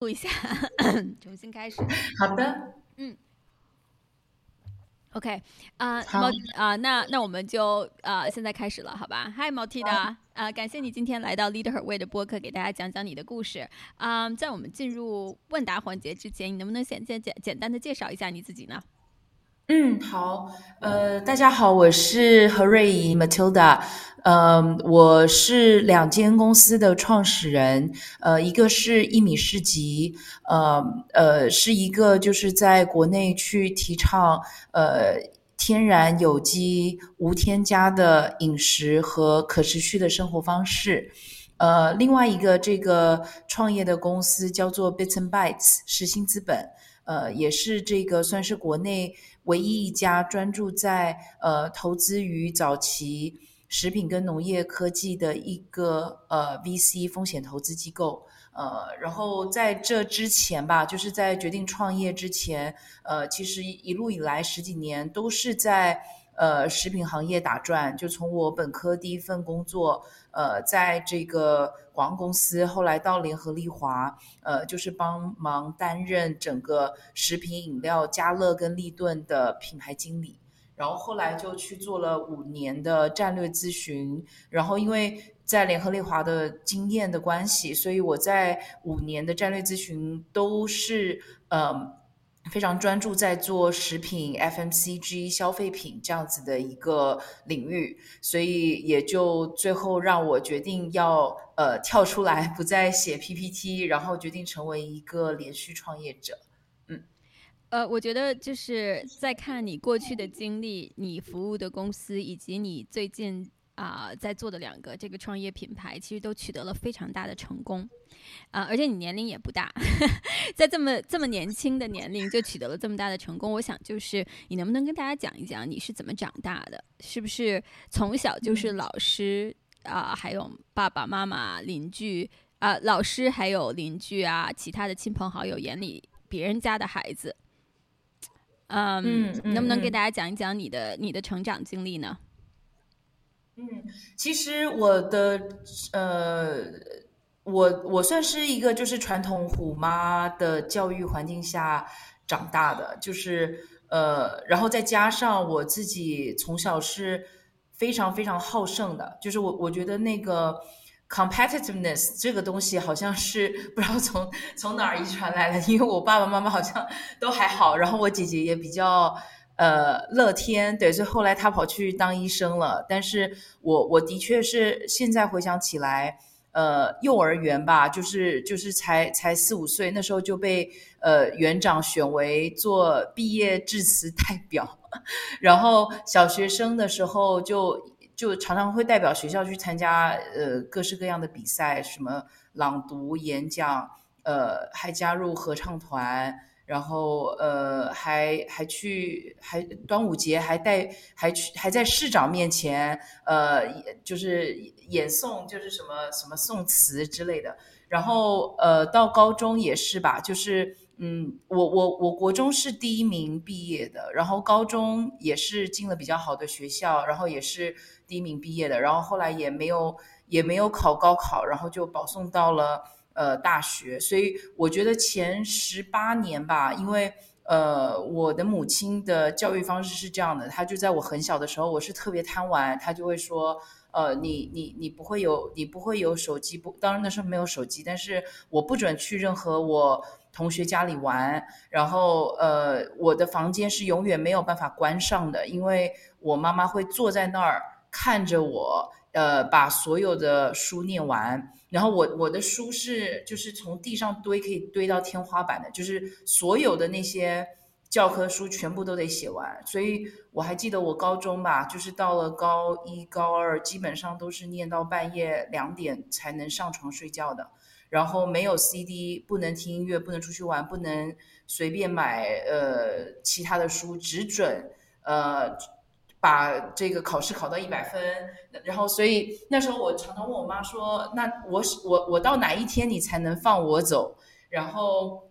录一下，重新开始。好的，嗯，OK，啊、好毛啊、那那我们就呃现在开始了，好吧？Hi，毛 T 的啊、感谢你今天来到 Leader Way 的播客，给大家讲讲你的故事。啊、在我们进入问答环节之前，你能不能先简简简单的介绍一下你自己呢？嗯，好，呃，大家好，我是何瑞怡 Matilda，呃，我是两间公司的创始人，呃，一个是一米市集，呃呃，是一个就是在国内去提倡呃天然有机无添加的饮食和可持续的生活方式。呃，另外一个这个创业的公司叫做 Bits and Bytes，实心资本，呃，也是这个算是国内唯一一家专注在呃投资于早期食品跟农业科技的一个呃 VC 风险投资机构。呃，然后在这之前吧，就是在决定创业之前，呃，其实一路以来十几年都是在呃食品行业打转，就从我本科第一份工作，呃，在这个广告公司，后来到联合利华，呃，就是帮忙担任整个食品饮料家乐跟立顿的品牌经理。然后后来就去做了五年的战略咨询，然后因为在联合利华的经验的关系，所以我在五年的战略咨询都是呃非常专注在做食品、FMCG 消费品这样子的一个领域，所以也就最后让我决定要呃跳出来，不再写 PPT，然后决定成为一个连续创业者。嗯呃，我觉得就是在看你过去的经历，你服务的公司以及你最近啊、在做的两个这个创业品牌，其实都取得了非常大的成功，啊、而且你年龄也不大，在这么这么年轻的年龄就取得了这么大的成功，我想就是你能不能跟大家讲一讲你是怎么长大的？是不是从小就是老师啊、还有爸爸妈妈、邻居啊、老师还有邻居啊，其他的亲朋好友眼里别人家的孩子？嗯，能不能给嗯大家讲一讲你的你的成长经历呢？嗯，其实我的呃，我我算是一个就是传统虎妈的教育环境下长大的，就是呃，然后再加上我自己从小是非常非常好胜的，就是我我觉得那个 competitiveness 这个东西好像是不知道从从哪儿遗传来的，因为我爸爸妈妈好像都还好，然后我姐姐也比较。呃，乐天对，所以后来他跑去当医生了。但是我我的确是现在回想起来，呃，幼儿园吧，就是就是才才四五岁，那时候就被呃园长选为做毕业致辞代表，然后小学生的时候就就常常会代表学校去参加呃各式各样的比赛，什么朗读、演讲，呃，还加入合唱团。然后呃，还还去还端午节还带还去还在市长面前呃，就是演诵就是什么什么宋词之类的。然后呃，到高中也是吧，就是嗯，我我我国中是第一名毕业的，然后高中也是进了比较好的学校，然后也是第一名毕业的，然后后来也没有也没有考高考，然后就保送到了。呃，大学，所以我觉得前十八年吧，因为呃，我的母亲的教育方式是这样的，她就在我很小的时候，我是特别贪玩，她就会说，呃，你你你不会有，你不会有手机，不，当然那时候没有手机，但是我不准去任何我同学家里玩，然后呃，我的房间是永远没有办法关上的，因为我妈妈会坐在那儿看着我，呃，把所有的书念完。然后我我的书是就是从地上堆可以堆到天花板的，就是所有的那些教科书全部都得写完。所以我还记得我高中吧，就是到了高一高二，基本上都是念到半夜两点才能上床睡觉的。然后没有 CD，不能听音乐，不能出去玩，不能随便买呃其他的书，只准呃。把这个考试考到一百分，然后所以那时候我常常问我妈说：“那我我我到哪一天你才能放我走？”然后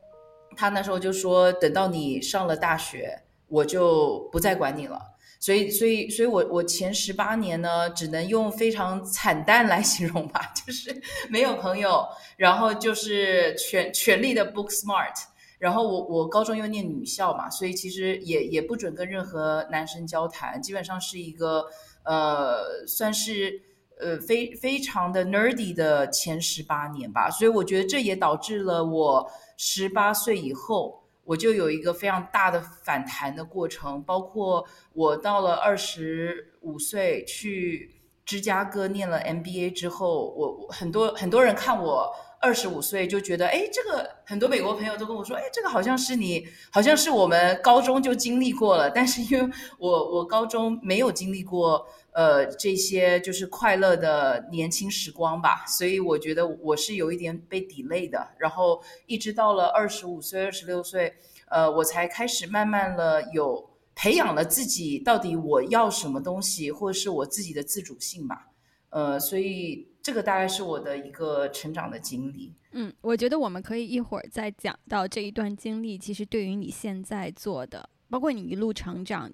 她那时候就说：“等到你上了大学，我就不再管你了。”所以，所以，所以我我前十八年呢，只能用非常惨淡来形容吧，就是没有朋友，然后就是全全力的 book smart，然后我我高中又念女校嘛，所以其实也也不准跟任何男生交谈，基本上是一个呃，算是呃非非常的 nerdy 的前十八年吧，所以我觉得这也导致了我十八岁以后。我就有一个非常大的反弹的过程，包括我到了二十五岁去芝加哥念了 MBA 之后，我很多很多人看我二十五岁就觉得，哎，这个很多美国朋友都跟我说，哎，这个好像是你，好像是我们高中就经历过了，但是因为我我高中没有经历过。呃，这些就是快乐的年轻时光吧，所以我觉得我是有一点被 delay 的，然后一直到了二十五岁、二十六岁，呃，我才开始慢慢了有培养了自己到底我要什么东西，或者是我自己的自主性吧，呃，所以这个大概是我的一个成长的经历。嗯，我觉得我们可以一会儿再讲到这一段经历，其实对于你现在做的，包括你一路成长。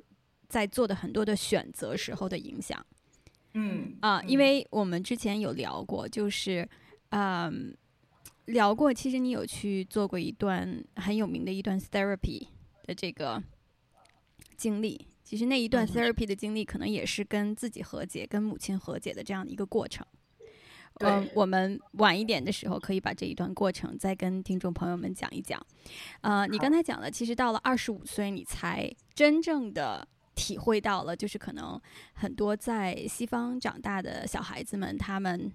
在做的很多的选择时候的影响，嗯啊，因为我们之前有聊过，就是嗯聊过，其实你有去做过一段很有名的一段 therapy 的这个经历，其实那一段 therapy 的经历可能也是跟自己和解、跟母亲和解的这样的一个过程。嗯，我们晚一点的时候可以把这一段过程再跟听众朋友们讲一讲。呃，你刚才讲了，其实到了二十五岁，你才真正的。体会到了，就是可能很多在西方长大的小孩子们，他们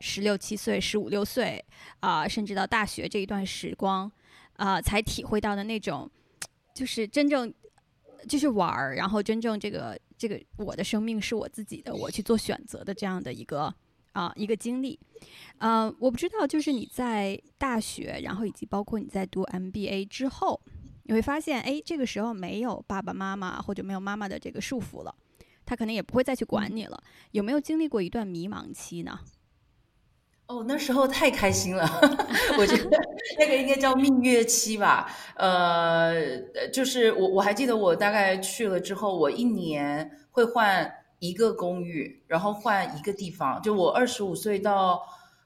十六七岁、十五六岁啊，甚至到大学这一段时光啊，才体会到的那种，就是真正就是玩儿，然后真正这个这个我的生命是我自己的，我去做选择的这样的一个啊一个经历。嗯，我不知道，就是你在大学，然后以及包括你在读 MBA 之后。你会发现，哎，这个时候没有爸爸妈妈或者没有妈妈的这个束缚了，他可能也不会再去管你了。有没有经历过一段迷茫期呢？哦，那时候太开心了，我觉得那个应该叫蜜月期吧。呃，就是我我还记得，我大概去了之后，我一年会换一个公寓，然后换一个地方。就我二十五岁到。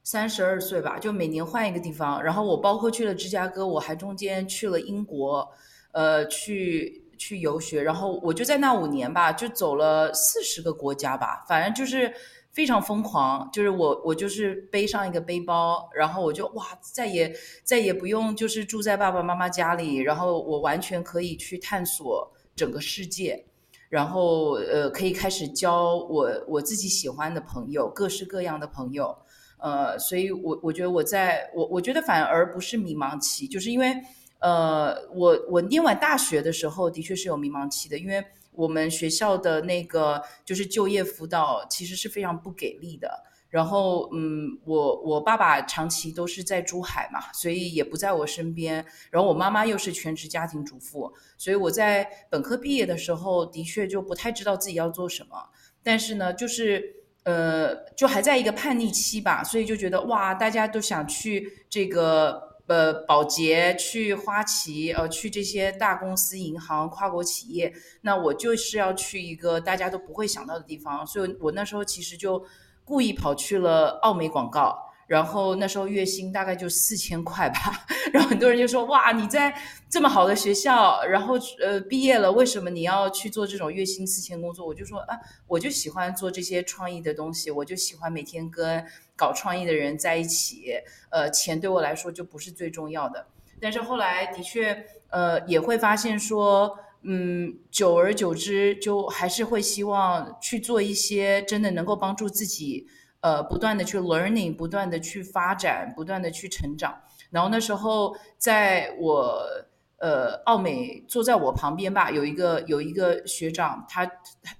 三十二岁吧，就每年换一个地方。然后我包括去了芝加哥，我还中间去了英国，呃，去去游学。然后我就在那五年吧，就走了四十个国家吧，反正就是非常疯狂。就是我我就是背上一个背包，然后我就哇，再也再也不用就是住在爸爸妈妈家里，然后我完全可以去探索整个世界，然后呃，可以开始交我我自己喜欢的朋友，各式各样的朋友。呃，所以，我我觉得我在我我觉得反而不是迷茫期，就是因为，呃，我我念完大学的时候，的确是有迷茫期的，因为我们学校的那个就是就业辅导其实是非常不给力的。然后，嗯，我我爸爸长期都是在珠海嘛，所以也不在我身边。然后我妈妈又是全职家庭主妇，所以我在本科毕业的时候，的确就不太知道自己要做什么。但是呢，就是。呃，就还在一个叛逆期吧，所以就觉得哇，大家都想去这个呃保洁，去花旗，呃，去这些大公司、银行、跨国企业，那我就是要去一个大家都不会想到的地方，所以我那时候其实就故意跑去了奥美广告。然后那时候月薪大概就四千块吧，然后很多人就说哇你在这么好的学校，然后呃毕业了，为什么你要去做这种月薪四千工作？我就说啊，我就喜欢做这些创意的东西，我就喜欢每天跟搞创意的人在一起，呃，钱对我来说就不是最重要的。但是后来的确呃也会发现说，嗯，久而久之就还是会希望去做一些真的能够帮助自己。呃，不断的去 learning，不断的去发展，不断的去成长。然后那时候，在我呃奥美坐在我旁边吧，有一个有一个学长，他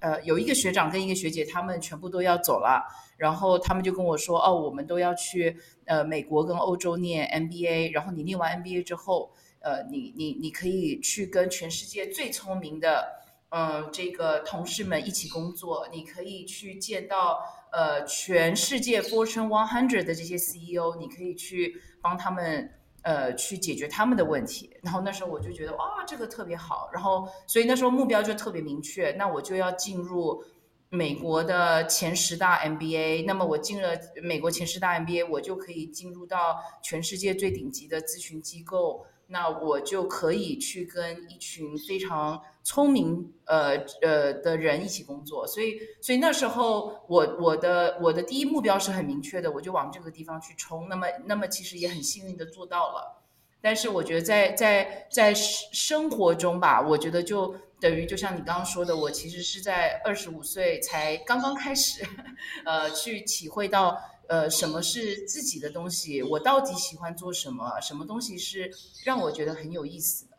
呃有一个学长跟一个学姐，他们全部都要走了。然后他们就跟我说，哦，我们都要去呃美国跟欧洲念 MBA。然后你念完 MBA 之后，呃，你你你可以去跟全世界最聪明的嗯这个同事们一起工作，你可以去见到。呃，全世界 Fortune One Hundred 的这些 CEO，你可以去帮他们呃，去解决他们的问题。然后那时候我就觉得哇，这个特别好。然后所以那时候目标就特别明确，那我就要进入美国的前十大 MBA。那么我进了美国前十大 MBA，我就可以进入到全世界最顶级的咨询机构。那我就可以去跟一群非常聪明呃呃的人一起工作，所以所以那时候我我的我的第一目标是很明确的，我就往这个地方去冲。那么那么其实也很幸运的做到了，但是我觉得在在在生活中吧，我觉得就等于就像你刚刚说的，我其实是在二十五岁才刚刚开始，呃，去体会到。呃，什么是自己的东西？我到底喜欢做什么？什么东西是让我觉得很有意思的？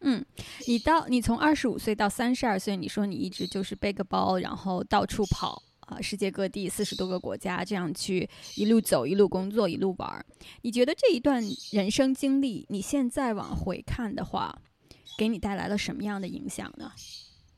嗯，你到你从二十五岁到三十二岁，你说你一直就是背个包，然后到处跑啊，世界各地四十多个国家，这样去一路走，一路工作，一路玩儿。你觉得这一段人生经历，你现在往回看的话，给你带来了什么样的影响呢？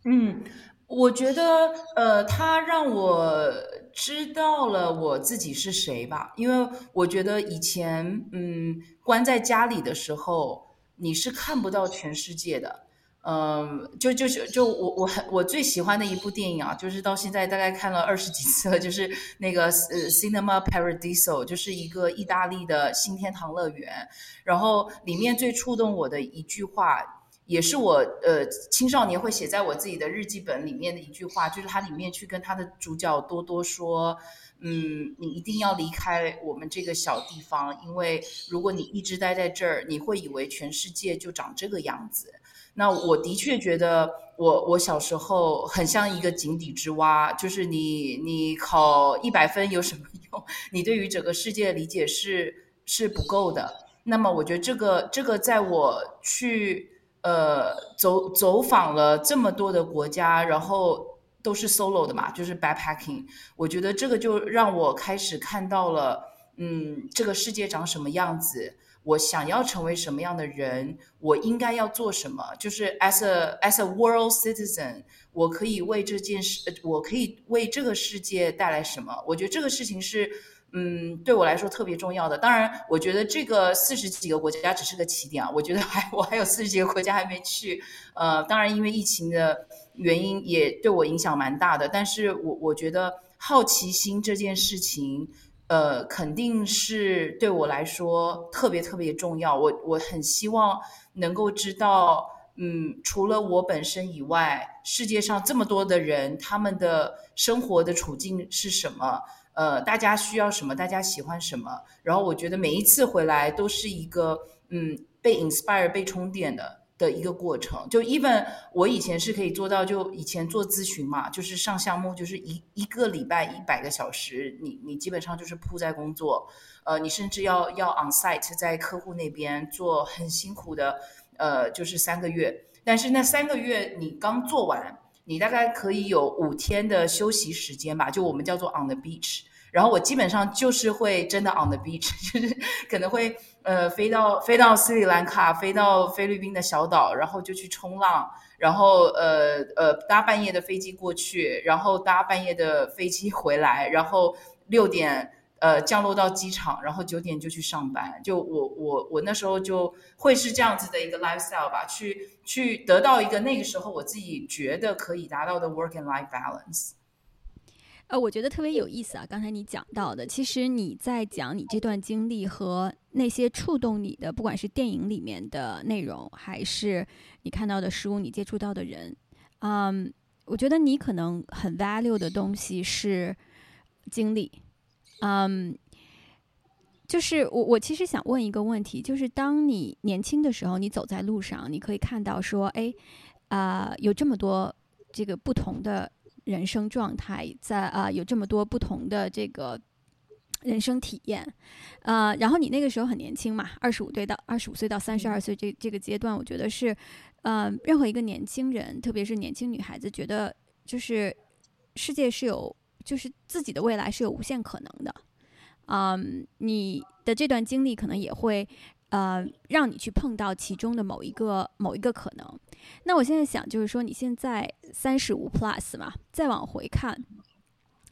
嗯。我觉得，呃，他让我知道了我自己是谁吧。因为我觉得以前，嗯，关在家里的时候，你是看不到全世界的。嗯，就就就就我我很我最喜欢的一部电影啊，就是到现在大概看了二十几次了，就是那个呃《Cinema Paradiso》，就是一个意大利的新天堂乐园。然后里面最触动我的一句话。也是我呃青少年会写在我自己的日记本里面的一句话，就是他里面去跟他的主角多多说，嗯，你一定要离开我们这个小地方，因为如果你一直待在这儿，你会以为全世界就长这个样子。那我的确觉得，我我小时候很像一个井底之蛙，就是你你考一百分有什么用？你对于整个世界的理解是是不够的。那么我觉得这个这个在我去。呃，走走访了这么多的国家，然后都是 solo 的嘛，就是 backpacking。我觉得这个就让我开始看到了，嗯，这个世界长什么样子，我想要成为什么样的人，我应该要做什么。就是 as a as a world citizen，我可以为这件事，我可以为这个世界带来什么？我觉得这个事情是。嗯，对我来说特别重要的。当然，我觉得这个四十几个国家只是个起点啊。我觉得还我还有四十几个国家还没去。呃，当然，因为疫情的原因也对我影响蛮大的。但是我我觉得好奇心这件事情，呃，肯定是对我来说特别特别重要。我我很希望能够知道，嗯，除了我本身以外，世界上这么多的人，他们的生活的处境是什么？呃，大家需要什么？大家喜欢什么？然后我觉得每一次回来都是一个嗯被 inspire 被充电的的一个过程。就 even 我以前是可以做到，就以前做咨询嘛，就是上项目，就是一一个礼拜一百个小时，你你基本上就是扑在工作，呃，你甚至要要 on site 在客户那边做很辛苦的，呃，就是三个月。但是那三个月你刚做完。你大概可以有五天的休息时间吧，就我们叫做 on the beach。然后我基本上就是会真的 on the beach，就是可能会呃飞到飞到斯里兰卡，飞到菲律宾的小岛，然后就去冲浪，然后呃呃搭半夜的飞机过去，然后搭半夜的飞机回来，然后六点。呃，降落到机场，然后九点就去上班。就我我我那时候就会是这样子的一个 lifestyle 吧，去去得到一个那个时候我自己觉得可以达到的 work and life balance。呃，我觉得特别有意思啊。刚才你讲到的，其实你在讲你这段经历和那些触动你的，不管是电影里面的内容，还是你看到的书，你接触到的人，嗯，我觉得你可能很 value 的东西是经历。嗯，就是我我其实想问一个问题，就是当你年轻的时候，你走在路上，你可以看到说，哎，啊，有这么多这个不同的人生状态，在啊，有这么多不同的这个人生体验，呃，然后你那个时候很年轻嘛，二十五岁到二十五岁到三十二岁这这个阶段，我觉得是，呃，任何一个年轻人，特别是年轻女孩子，觉得就是世界是有。就是自己的未来是有无限可能的，嗯，你的这段经历可能也会，呃，让你去碰到其中的某一个某一个可能。那我现在想，就是说你现在三十五 plus 嘛，再往回看，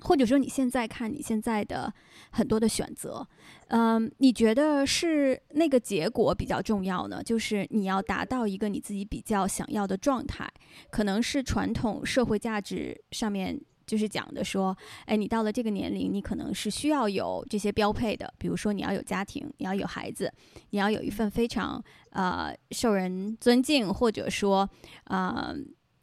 或者说你现在看你现在的很多的选择，嗯，你觉得是那个结果比较重要呢？就是你要达到一个你自己比较想要的状态，可能是传统社会价值上面就是讲的说，哎，你到了这个年龄，你可能是需要有这些标配的，比如说你要有家庭，你要有孩子，你要有一份非常呃受人尊敬，或者说呃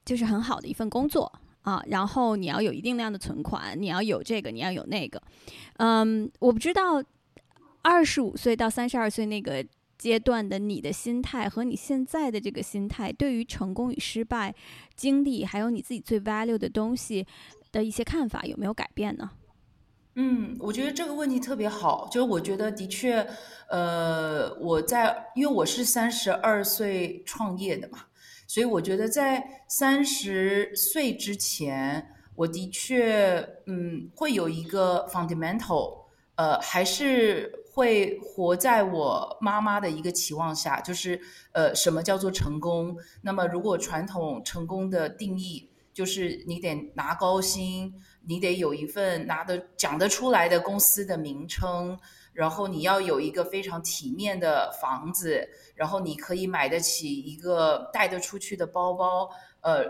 就是很好的一份工作。啊，然后你要有一定量的存款，你要有这个，你要有那个，嗯，我不知道二十五岁到三十二岁那个阶段的你的心态和你现在的这个心态，对于成功与失败经历，还有你自己最 value 的东西的一些看法有没有改变呢？嗯，我觉得这个问题特别好，就是我觉得的确，呃，我在因为我是三十二岁创业的嘛。所以我觉得在三十岁之前，我的确嗯会有一个 fundamental，呃还是会活在我妈妈的一个期望下，就是呃什么叫做成功？那么如果传统成功的定义就是你得拿高薪，你得有一份拿得讲得出来的公司的名称。然后你要有一个非常体面的房子，然后你可以买得起一个带得出去的包包。呃，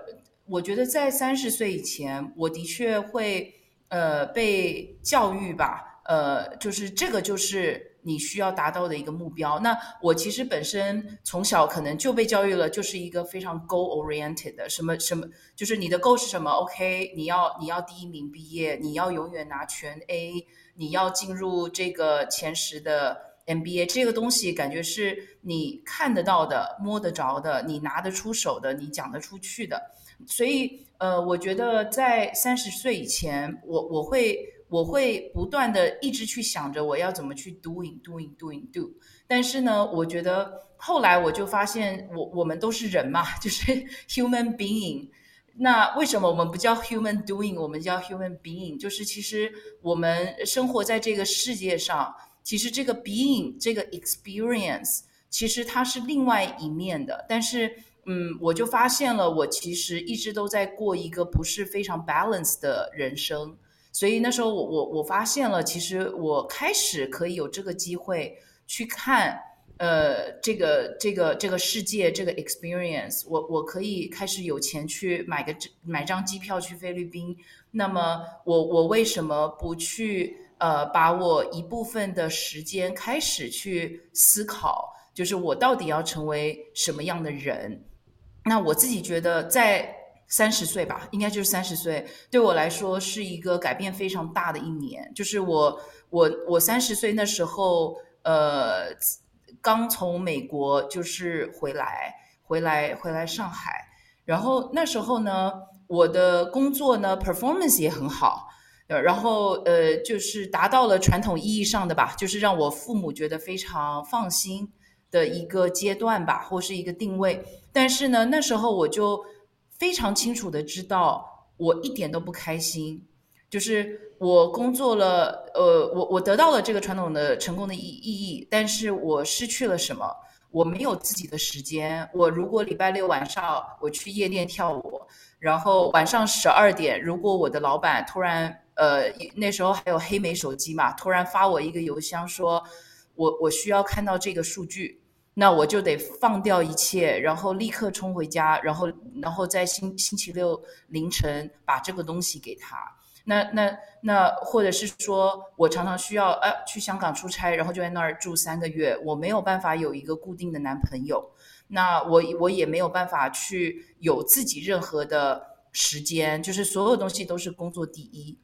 我觉得在三十岁以前，我的确会呃被教育吧，呃，就是这个就是你需要达到的一个目标。那我其实本身从小可能就被教育了，就是一个非常 goal oriented 的，什么什么，就是你的 goal 是什么？OK，你要你要第一名毕业，你要永远拿全 A。你要进入这个前十的 MBA，这个东西感觉是你看得到的、摸得着的、你拿得出手的、你讲得出去的。所以，呃，我觉得在三十岁以前，我我会我会不断的一直去想着我要怎么去 doing doing doing do。但是呢，我觉得后来我就发现，我我们都是人嘛，就是 human being。那为什么我们不叫 human doing，我们叫 human being？就是其实我们生活在这个世界上，其实这个 being 这个 experience，其实它是另外一面的。但是，嗯，我就发现了，我其实一直都在过一个不是非常 balance 的人生。所以那时候，我我我发现了，其实我开始可以有这个机会去看。呃，这个这个这个世界，这个 experience，我我可以开始有钱去买个买张机票去菲律宾。那么，我我为什么不去呃，把我一部分的时间开始去思考，就是我到底要成为什么样的人？那我自己觉得，在三十岁吧，应该就是三十岁，对我来说是一个改变非常大的一年。就是我我我三十岁那时候，呃。刚从美国就是回来，回来回来上海，然后那时候呢，我的工作呢 performance 也很好，然后呃就是达到了传统意义上的吧，就是让我父母觉得非常放心的一个阶段吧，或是一个定位。但是呢，那时候我就非常清楚的知道，我一点都不开心。就是我工作了，呃，我我得到了这个传统的成功的意意义，但是我失去了什么？我没有自己的时间。我如果礼拜六晚上我去夜店跳舞，然后晚上十二点，如果我的老板突然，呃，那时候还有黑莓手机嘛，突然发我一个邮箱说，我我需要看到这个数据，那我就得放掉一切，然后立刻冲回家，然后然后在星星期六凌晨把这个东西给他。那那那，或者是说我常常需要呃去香港出差，然后就在那儿住三个月，我没有办法有一个固定的男朋友，那我我也没有办法去有自己任何的时间，就是所有东西都是工作第一。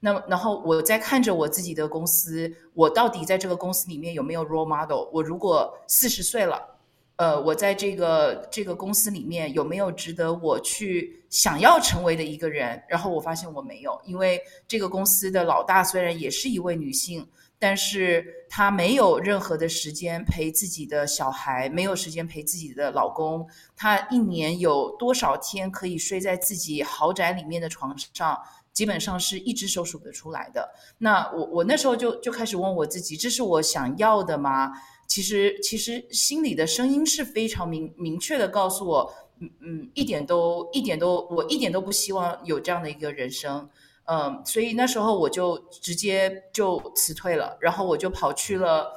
那么，然后我在看着我自己的公司，我到底在这个公司里面有没有 role model？我如果四十岁了。呃，我在这个这个公司里面有没有值得我去想要成为的一个人？然后我发现我没有，因为这个公司的老大虽然也是一位女性，但是她没有任何的时间陪自己的小孩，没有时间陪自己的老公。她一年有多少天可以睡在自己豪宅里面的床上？基本上是一只手数得出来的。那我我那时候就就开始问我自己：这是我想要的吗？其实，其实心里的声音是非常明明确的告诉我，嗯嗯，一点都一点都，我一点都不希望有这样的一个人生。嗯，所以那时候我就直接就辞退了，然后我就跑去了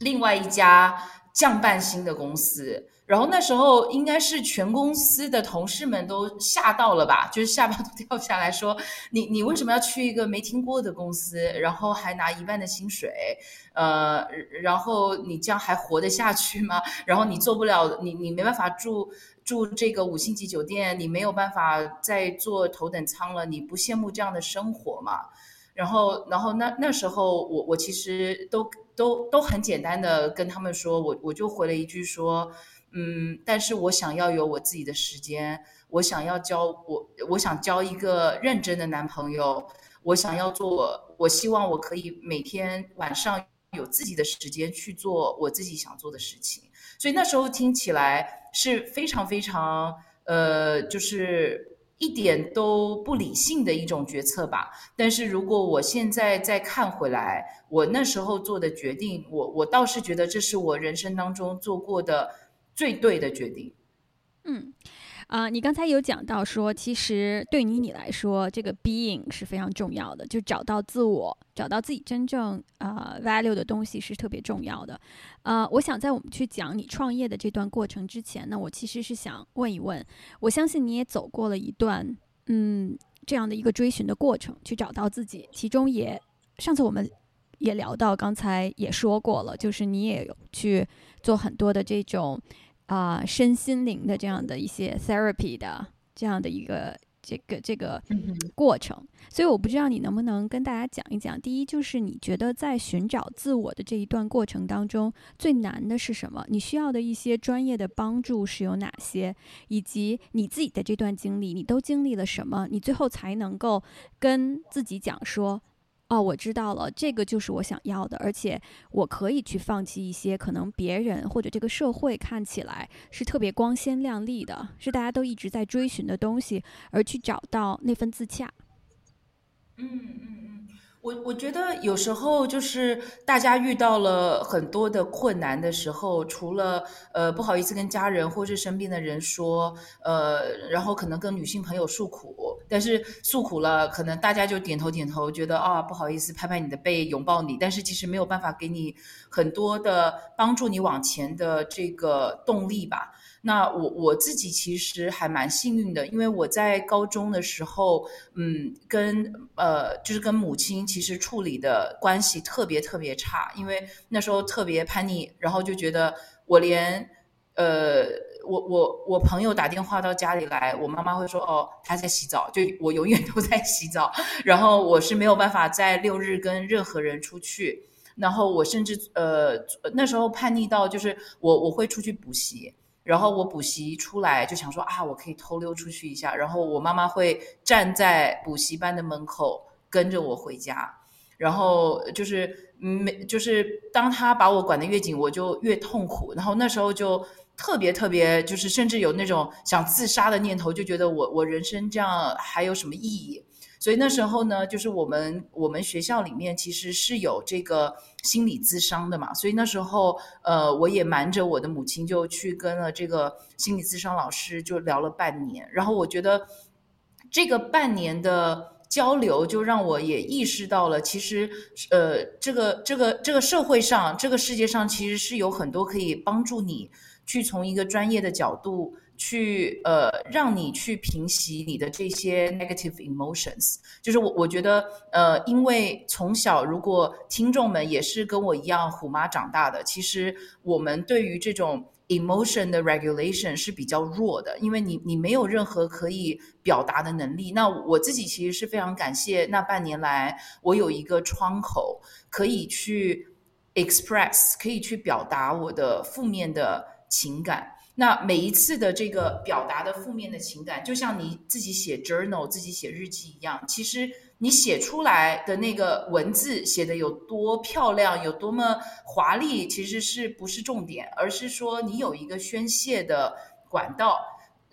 另外一家降半薪的公司。然后那时候应该是全公司的同事们都吓到了吧，就是下巴都掉下来说：“你你为什么要去一个没听过的公司，然后还拿一万的薪水？呃，然后你这样还活得下去吗？然后你做不了，你你没办法住住这个五星级酒店，你没有办法再坐头等舱了，你不羡慕这样的生活吗？然后然后那那时候我我其实都都都很简单的跟他们说，我我就回了一句说。嗯，但是我想要有我自己的时间，我想要交我，我想交一个认真的男朋友，我想要做，我希望我可以每天晚上有自己的时间去做我自己想做的事情。所以那时候听起来是非常非常呃，就是一点都不理性的一种决策吧。但是如果我现在再看回来，我那时候做的决定，我我倒是觉得这是我人生当中做过的。最对的决定。嗯，啊，你刚才有讲到说，其实对于你来说，这个 being 是非常重要的，就找到自我，找到自己真正啊 value 的东西是特别重要的。呃，我想在我们去讲你创业的这段过程之前呢，我其实是想问一问，我相信你也走过了一段嗯这样的一个追寻的过程，去找到自己，其中也上次我们也聊到，刚才也说过了，就是你也有去做很多的这种。啊，身心灵的这样的一些 therapy 的这样的一个这个这个过程，所以我不知道你能不能跟大家讲一讲。第一，就是你觉得在寻找自我的这一段过程当中，最难的是什么？你需要的一些专业的帮助是有哪些？以及你自己的这段经历，你都经历了什么？你最后才能够跟自己讲说。哦，我知道了，这个就是我想要的，而且我可以去放弃一些可能别人或者这个社会看起来是特别光鲜亮丽的，是大家都一直在追寻的东西，而去找到那份自洽。嗯嗯嗯。我我觉得有时候就是大家遇到了很多的困难的时候，除了呃不好意思跟家人或是身边的人说，呃，然后可能跟女性朋友诉苦，但是诉苦了，可能大家就点头点头，觉得啊不好意思，拍拍你的背，拥抱你，但是其实没有办法给你很多的帮助你往前的这个动力吧。那我我自己其实还蛮幸运的，因为我在高中的时候，嗯，跟呃就是跟母亲其实处理的关系特别特别差，因为那时候特别叛逆，然后就觉得我连呃我我我朋友打电话到家里来，我妈妈会说哦他在洗澡，就我永远都在洗澡，然后我是没有办法在六日跟任何人出去，然后我甚至呃那时候叛逆到就是我我会出去补习。然后我补习出来就想说啊，我可以偷溜出去一下。然后我妈妈会站在补习班的门口跟着我回家。然后就是没，就是当他把我管得越紧，我就越痛苦。然后那时候就特别特别，就是甚至有那种想自杀的念头，就觉得我我人生这样还有什么意义？所以那时候呢，就是我们我们学校里面其实是有这个心理咨商的嘛，所以那时候呃，我也瞒着我的母亲就去跟了这个心理咨商老师就聊了半年，然后我觉得这个半年的交流就让我也意识到了，其实呃，这个这个这个社会上这个世界上其实是有很多可以帮助你去从一个专业的角度。去呃，让你去平息你的这些 negative emotions，就是我我觉得呃，因为从小如果听众们也是跟我一样虎妈长大的，其实我们对于这种 emotion 的 regulation 是比较弱的，因为你你没有任何可以表达的能力。那我自己其实是非常感谢那半年来我有一个窗口可以去 express，可以去表达我的负面的情感。那每一次的这个表达的负面的情感，就像你自己写 journal、自己写日记一样，其实你写出来的那个文字写的有多漂亮、有多么华丽，其实是不是重点，而是说你有一个宣泄的管道，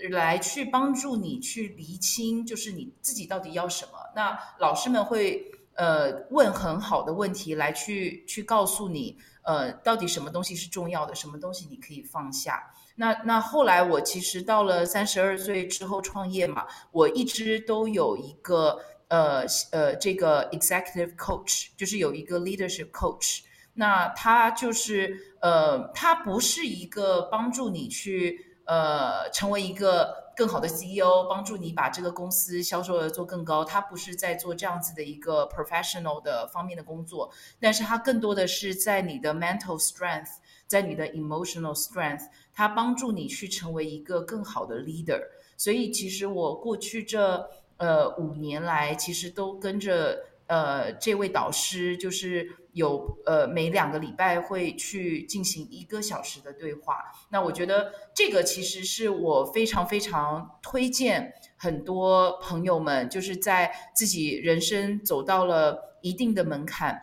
来去帮助你去厘清，就是你自己到底要什么。那老师们会呃问很好的问题，来去去告诉你，呃，到底什么东西是重要的，什么东西你可以放下。那那后来我其实到了三十二岁之后创业嘛，我一直都有一个呃呃这个 executive coach，就是有一个 leadership coach。那他就是呃，他不是一个帮助你去呃成为一个更好的 CEO，帮助你把这个公司销售额做更高。他不是在做这样子的一个 professional 的方面的工作，但是他更多的是在你的 mental strength，在你的 emotional strength，他帮助你去成为一个更好的 leader。所以其实我过去这呃五年来，其实都跟着呃这位导师，就是。有呃，每两个礼拜会去进行一个小时的对话。那我觉得这个其实是我非常非常推荐很多朋友们，就是在自己人生走到了一定的门槛、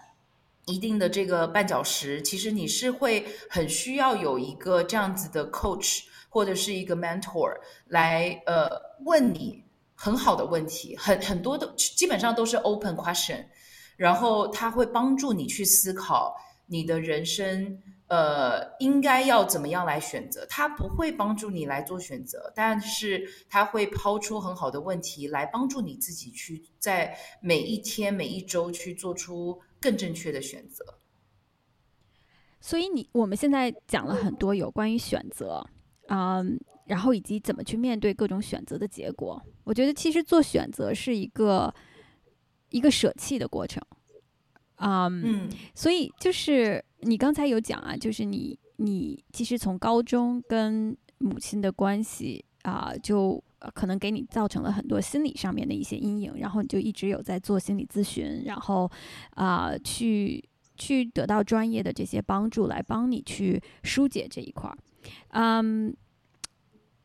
一定的这个绊脚石，其实你是会很需要有一个这样子的 coach 或者是一个 mentor 来呃问你很好的问题，很很多的基本上都是 open question。然后他会帮助你去思考你的人生，呃，应该要怎么样来选择。他不会帮助你来做选择，但是他会抛出很好的问题来帮助你自己去在每一天、每一周去做出更正确的选择。所以你我们现在讲了很多有关于选择，嗯，然后以及怎么去面对各种选择的结果。我觉得其实做选择是一个。一个舍弃的过程，嗯，所以就是你刚才有讲啊，就是你你其实从高中跟母亲的关系啊，就呃可能给你造成了很多心理上面的一些阴影，然后你就一直有在做心理咨询，然后啊去去得到专业的这些帮助来帮你去疏解这一块儿，嗯。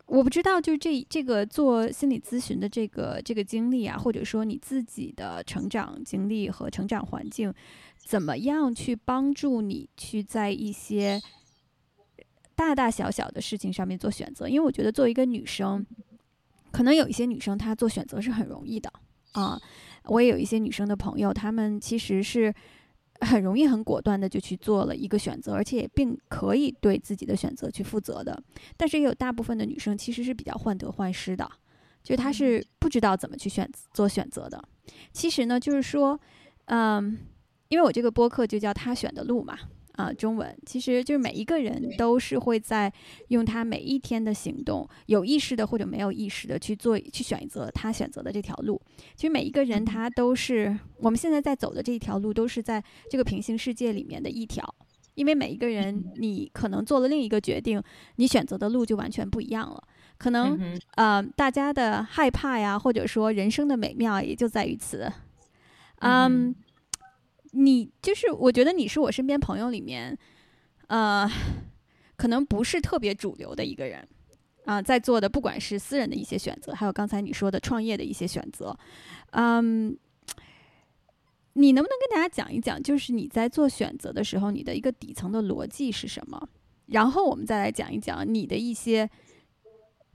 我不知道，就是这这个做心理咨询的这个这个经历啊，或者说你自己的成长经历和成长环境，怎么样去帮助你去在一些大大小小的事情上面做选择？因为我觉得作为一个女生，可能有一些女生她做选择是很容易的啊。我也有一些女生的朋友，她们其实是。很容易很果断的就去做了一个选择，而且也并可以对自己的选择去负责的。但是也有大部分的女生其实是比较患得患失的，就她是不知道怎么去选做选择的。其实呢，就是说，嗯，因为我这个播客就叫她选的路嘛。啊，中文其实就是每一个人都是会在用他每一天的行动，有意识的或者没有意识的去做去选择他选择的这条路。其实每一个人他都是我们现在在走的这一条路，都是在这个平行世界里面的一条。因为每一个人，你可能做了另一个决定，你选择的路就完全不一样了。可能呃，大家的害怕呀，或者说人生的美妙，也就在于此。嗯。你就是，我觉得你是我身边朋友里面，呃，可能不是特别主流的一个人啊，在做的不管是私人的一些选择，还有刚才你说的创业的一些选择，嗯，你能不能跟大家讲一讲，就是你在做选择的时候，你的一个底层的逻辑是什么？然后我们再来讲一讲你的一些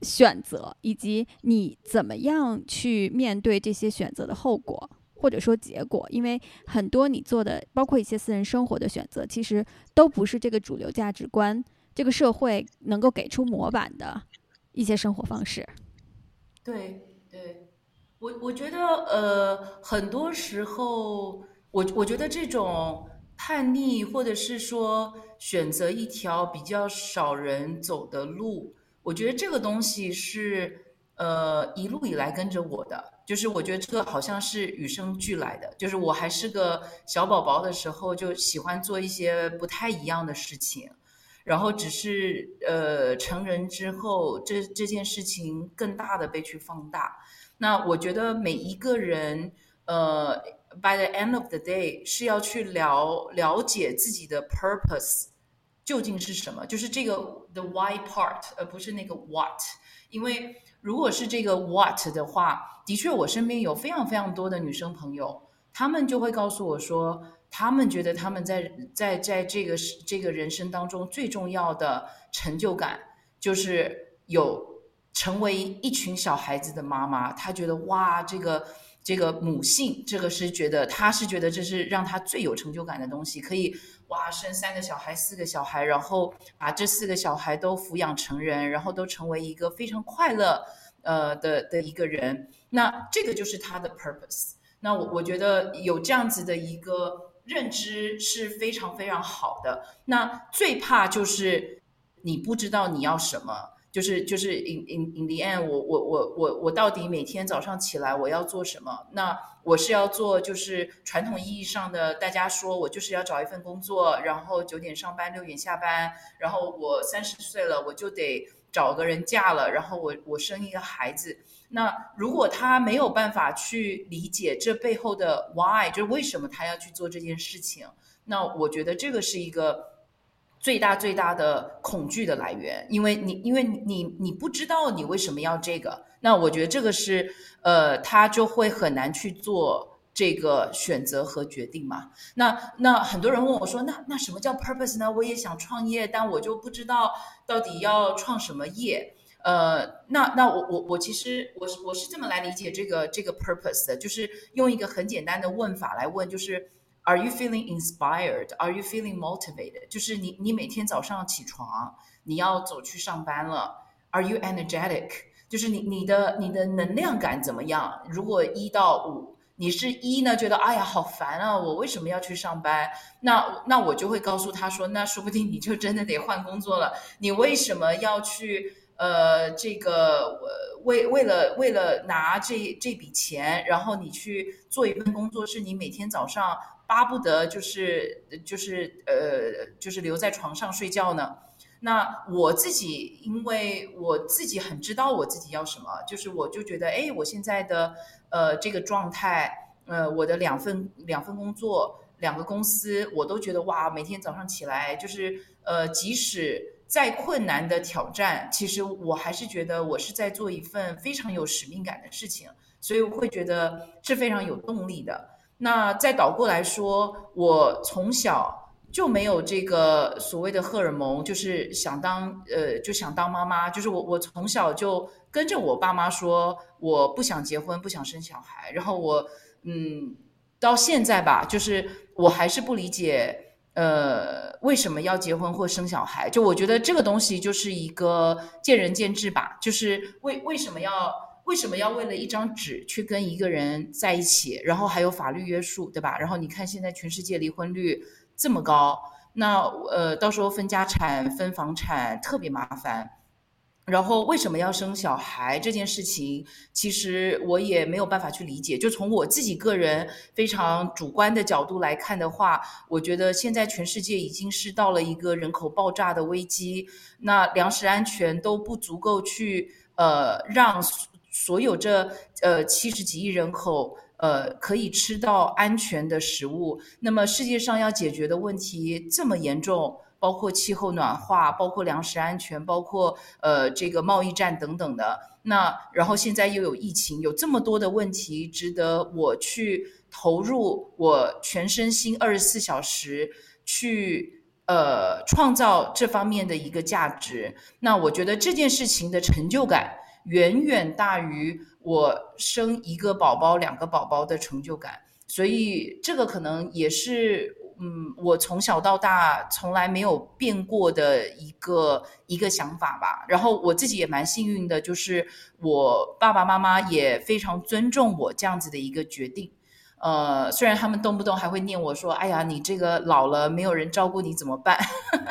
选择，以及你怎么样去面对这些选择的后果。或者说结果，因为很多你做的，包括一些私人生活的选择，其实都不是这个主流价值观、这个社会能够给出模板的一些生活方式。对对，我我觉得呃，很多时候，我我觉得这种叛逆，或者是说选择一条比较少人走的路，我觉得这个东西是呃一路以来跟着我的。就是我觉得这个好像是与生俱来的，就是我还是个小宝宝的时候就喜欢做一些不太一样的事情，然后只是呃成人之后，这这件事情更大的被去放大。那我觉得每一个人呃，by the end of the day 是要去了了解自己的 purpose 究竟是什么，就是这个 the why part，而不是那个 what，因为。如果是这个 what 的话，的确，我身边有非常非常多的女生朋友，她们就会告诉我说，她们觉得她们在在在这个这个人生当中最重要的成就感，就是有成为一群小孩子的妈妈。她觉得哇，这个这个母性，这个是觉得她是觉得这是让她最有成就感的东西，可以。哇，生三个小孩，四个小孩，然后把这四个小孩都抚养成人，然后都成为一个非常快乐呃的的一个人。那这个就是他的 purpose。那我我觉得有这样子的一个认知是非常非常好的。那最怕就是你不知道你要什么。就是就是 in in in the end，我我我我我到底每天早上起来我要做什么？那我是要做就是传统意义上的大家说我就是要找一份工作，然后九点上班六点下班，然后我三十岁了我就得找个人嫁了，然后我我生一个孩子。那如果他没有办法去理解这背后的 why，就是为什么他要去做这件事情，那我觉得这个是一个。最大最大的恐惧的来源，因为你因为你你不知道你为什么要这个，那我觉得这个是呃，他就会很难去做这个选择和决定嘛。那那很多人问我说，那那什么叫 purpose 呢？我也想创业，但我就不知道到底要创什么业。呃，那那我我我其实我是我是这么来理解这个这个 purpose 的，就是用一个很简单的问法来问，就是。Are you feeling inspired? Are you feeling motivated? 就是你，你每天早上起床，你要走去上班了。Are you energetic? 就是你，你的，你的能量感怎么样？如果一到五，你是一呢，觉得哎呀好烦啊，我为什么要去上班？那那我就会告诉他说，那说不定你就真的得换工作了。你为什么要去？呃，这个为为了为了拿这这笔钱，然后你去做一份工作，是你每天早上。巴不得就是就是呃就是留在床上睡觉呢。那我自己，因为我自己很知道我自己要什么，就是我就觉得，哎，我现在的呃这个状态，呃，我的两份两份工作，两个公司，我都觉得哇，每天早上起来就是呃，即使再困难的挑战，其实我还是觉得我是在做一份非常有使命感的事情，所以我会觉得是非常有动力的。那再倒过来说，我从小就没有这个所谓的荷尔蒙，就是想当呃就想当妈妈，就是我我从小就跟着我爸妈说我不想结婚，不想生小孩。然后我嗯到现在吧，就是我还是不理解呃为什么要结婚或生小孩。就我觉得这个东西就是一个见仁见智吧，就是为为什么要。为什么要为了一张纸去跟一个人在一起？然后还有法律约束，对吧？然后你看现在全世界离婚率这么高，那呃，到时候分家产、分房产特别麻烦。然后为什么要生小孩这件事情，其实我也没有办法去理解。就从我自己个人非常主观的角度来看的话，我觉得现在全世界已经是到了一个人口爆炸的危机，那粮食安全都不足够去呃让。所有这呃七十几亿人口，呃可以吃到安全的食物。那么世界上要解决的问题这么严重，包括气候暖化，包括粮食安全，包括呃这个贸易战等等的。那然后现在又有疫情，有这么多的问题，值得我去投入我全身心二十四小时去呃创造这方面的一个价值。那我觉得这件事情的成就感。远远大于我生一个宝宝、两个宝宝的成就感，所以这个可能也是，嗯，我从小到大从来没有变过的一个一个想法吧。然后我自己也蛮幸运的，就是我爸爸妈妈也非常尊重我这样子的一个决定。呃，虽然他们动不动还会念我说：“哎呀，你这个老了没有人照顾你怎么办？”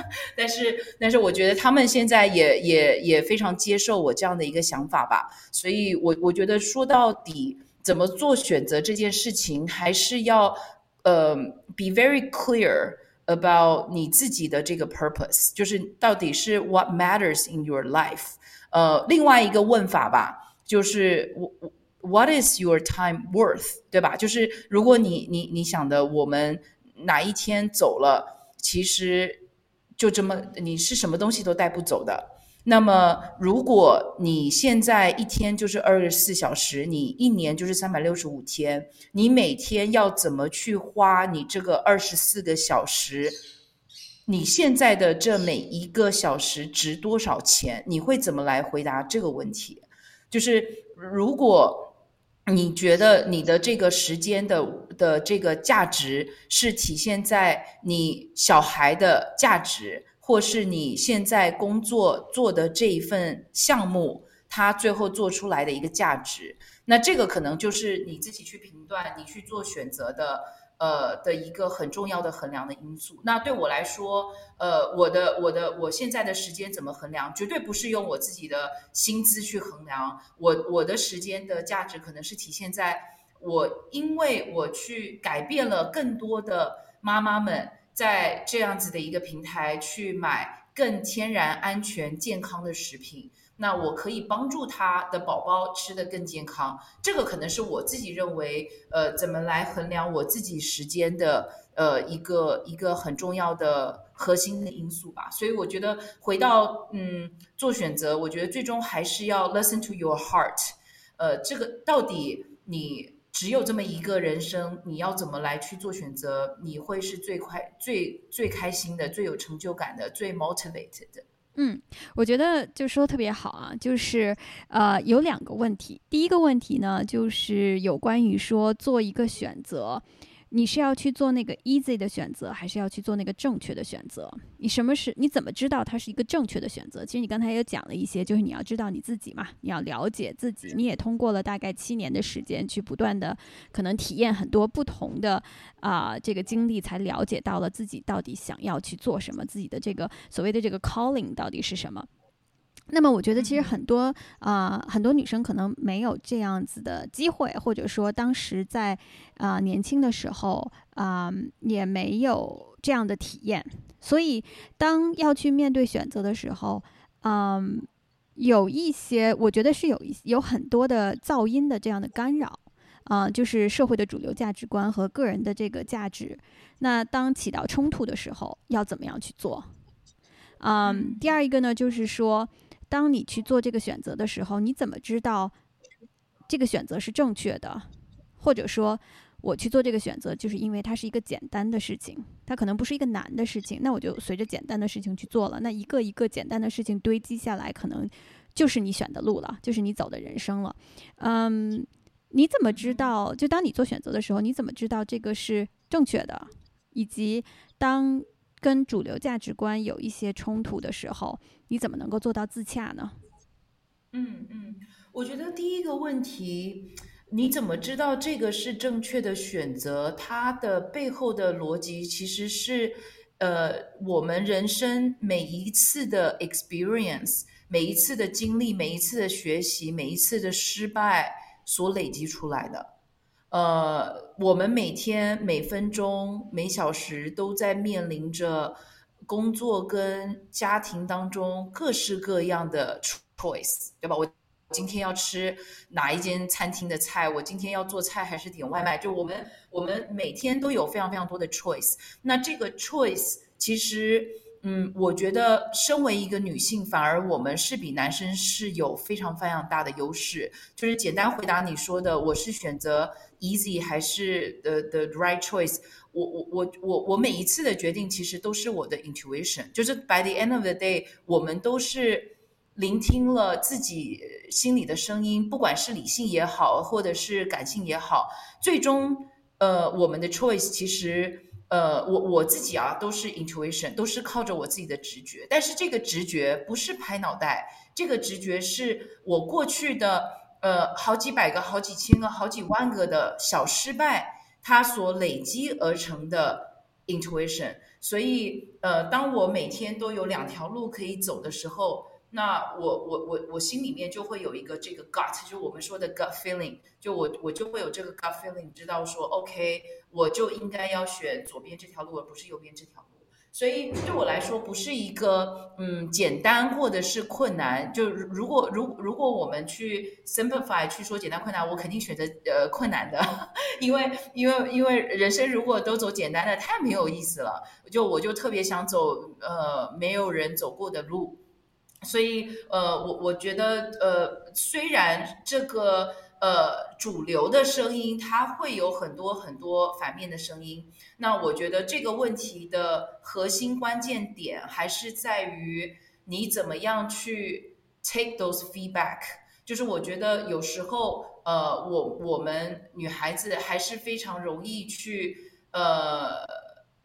但是，但是我觉得他们现在也也也非常接受我这样的一个想法吧。所以，我我觉得说到底，怎么做选择这件事情，还是要呃，be very clear about 你自己的这个 purpose，就是到底是 what matters in your life。呃，另外一个问法吧，就是我我。What is your time worth？对吧？就是如果你你你想的，我们哪一天走了，其实就这么，你是什么东西都带不走的。那么，如果你现在一天就是二十四小时，你一年就是三百六十五天，你每天要怎么去花你这个二十四个小时？你现在的这每一个小时值多少钱？你会怎么来回答这个问题？就是如果。你觉得你的这个时间的的这个价值是体现在你小孩的价值，或是你现在工作做的这一份项目它最后做出来的一个价值。那这个可能就是你自己去评断，你去做选择的。呃的一个很重要的衡量的因素。那对我来说，呃，我的我的我现在的时间怎么衡量？绝对不是用我自己的薪资去衡量。我我的时间的价值可能是体现在我，因为我去改变了更多的妈妈们在这样子的一个平台去买更天然、安全、健康的食品。那我可以帮助他的宝宝吃的更健康，这个可能是我自己认为，呃，怎么来衡量我自己时间的，呃，一个一个很重要的核心的因素吧。所以我觉得回到嗯做选择，我觉得最终还是要 listen to your heart，呃，这个到底你只有这么一个人生，你要怎么来去做选择？你会是最快、最最开心的、最有成就感的、最 motivated 的。嗯，我觉得就说特别好啊，就是呃有两个问题。第一个问题呢，就是有关于说做一个选择。你是要去做那个 easy 的选择，还是要去做那个正确的选择？你什么是？你怎么知道它是一个正确的选择？其实你刚才也讲了一些，就是你要知道你自己嘛，你要了解自己。你也通过了大概七年的时间，去不断的可能体验很多不同的啊这个经历，才了解到了自己到底想要去做什么，自己的这个所谓的这个 calling 到底是什么。那么我觉得，其实很多啊，很多女生可能没有这样子的机会，或者说当时在啊年轻的时候啊，也没有这样的体验。所以，当要去面对选择的时候，嗯，有一些我觉得是有一有很多的噪音的这样的干扰啊，就是社会的主流价值观和个人的这个价值。那当起到冲突的时候，要怎么样去做？嗯，第二一个呢，就是说。当你去做这个选择的时候，你怎么知道这个选择是正确的？或者说，我去做这个选择，就是因为它是一个简单的事情，它可能不是一个难的事情，那我就随着简单的事情去做了。那一个一个简单的事情堆积下来，可能就是你选的路了，就是你走的人生了。嗯，你怎么知道？就当你做选择的时候，你怎么知道这个是正确的？以及当跟主流价值观有一些冲突的时候，你怎么能够做到自洽呢？嗯嗯，我觉得第一个问题，你怎么知道这个是正确的选择？它的背后的逻辑其实是，呃，我们人生每一次的 experience，每一次的经历，每一次的学习，每一次的失败所累积出来的。呃，我们每天每分钟每小时都在面临着工作跟家庭当中各式各样的 choice，对吧？我今天要吃哪一间餐厅的菜？我今天要做菜还是点外卖？就我们我们每天都有非常非常多的 choice。那这个 choice 其实。嗯，我觉得身为一个女性，反而我们是比男生是有非常非常大的优势。就是简单回答你说的，我是选择 easy 还是 the the right choice？我我我我我每一次的决定其实都是我的 intuition。就是 by the end of the day，我们都是聆听了自己心里的声音，不管是理性也好，或者是感性也好，最终呃，我们的 choice 其实。呃，我我自己啊，都是 intuition，都是靠着我自己的直觉。但是这个直觉不是拍脑袋，这个直觉是我过去的呃好几百个、好几千个、好几万个的小失败，它所累积而成的 intuition。所以呃，当我每天都有两条路可以走的时候。那我我我我心里面就会有一个这个 gut，就我们说的 gut feeling，就我我就会有这个 gut feeling，知道说 OK，我就应该要选左边这条路，而不是右边这条路。所以对我来说，不是一个嗯简单或者是困难。就如果如如果我们去 simplify 去说简单困难，我肯定选择呃困难的，因为因为因为人生如果都走简单的，太没有意思了。就我就特别想走呃没有人走过的路。所以，呃，我我觉得，呃，虽然这个呃主流的声音，它会有很多很多反面的声音，那我觉得这个问题的核心关键点还是在于你怎么样去 take those feedback。就是我觉得有时候，呃，我我们女孩子还是非常容易去，呃。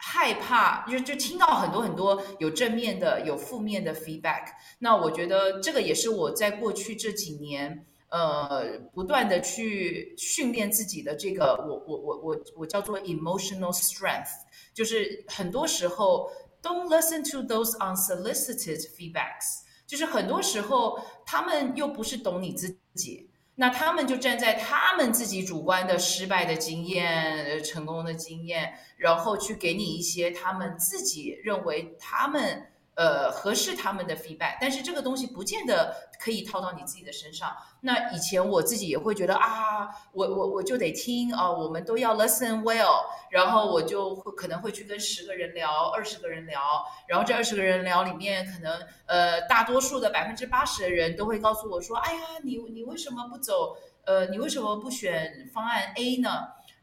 害怕，就就听到很多很多有正面的、有负面的 feedback。那我觉得这个也是我在过去这几年，呃，不断的去训练自己的这个，我我我我我叫做 emotional strength，就是很多时候 don't listen to those unsolicited feedbacks，就是很多时候他们又不是懂你自己。那他们就站在他们自己主观的失败的经验、成功的经验，然后去给你一些他们自己认为他们。呃，合适他们的 feedback，但是这个东西不见得可以套到你自己的身上。那以前我自己也会觉得啊，我我我就得听啊，我们都要 listen well，然后我就会可能会去跟十个人聊，二十个人聊，然后这二十个人聊里面，可能呃大多数的百分之八十的人都会告诉我说，哎呀，你你为什么不走？呃，你为什么不选方案 A 呢？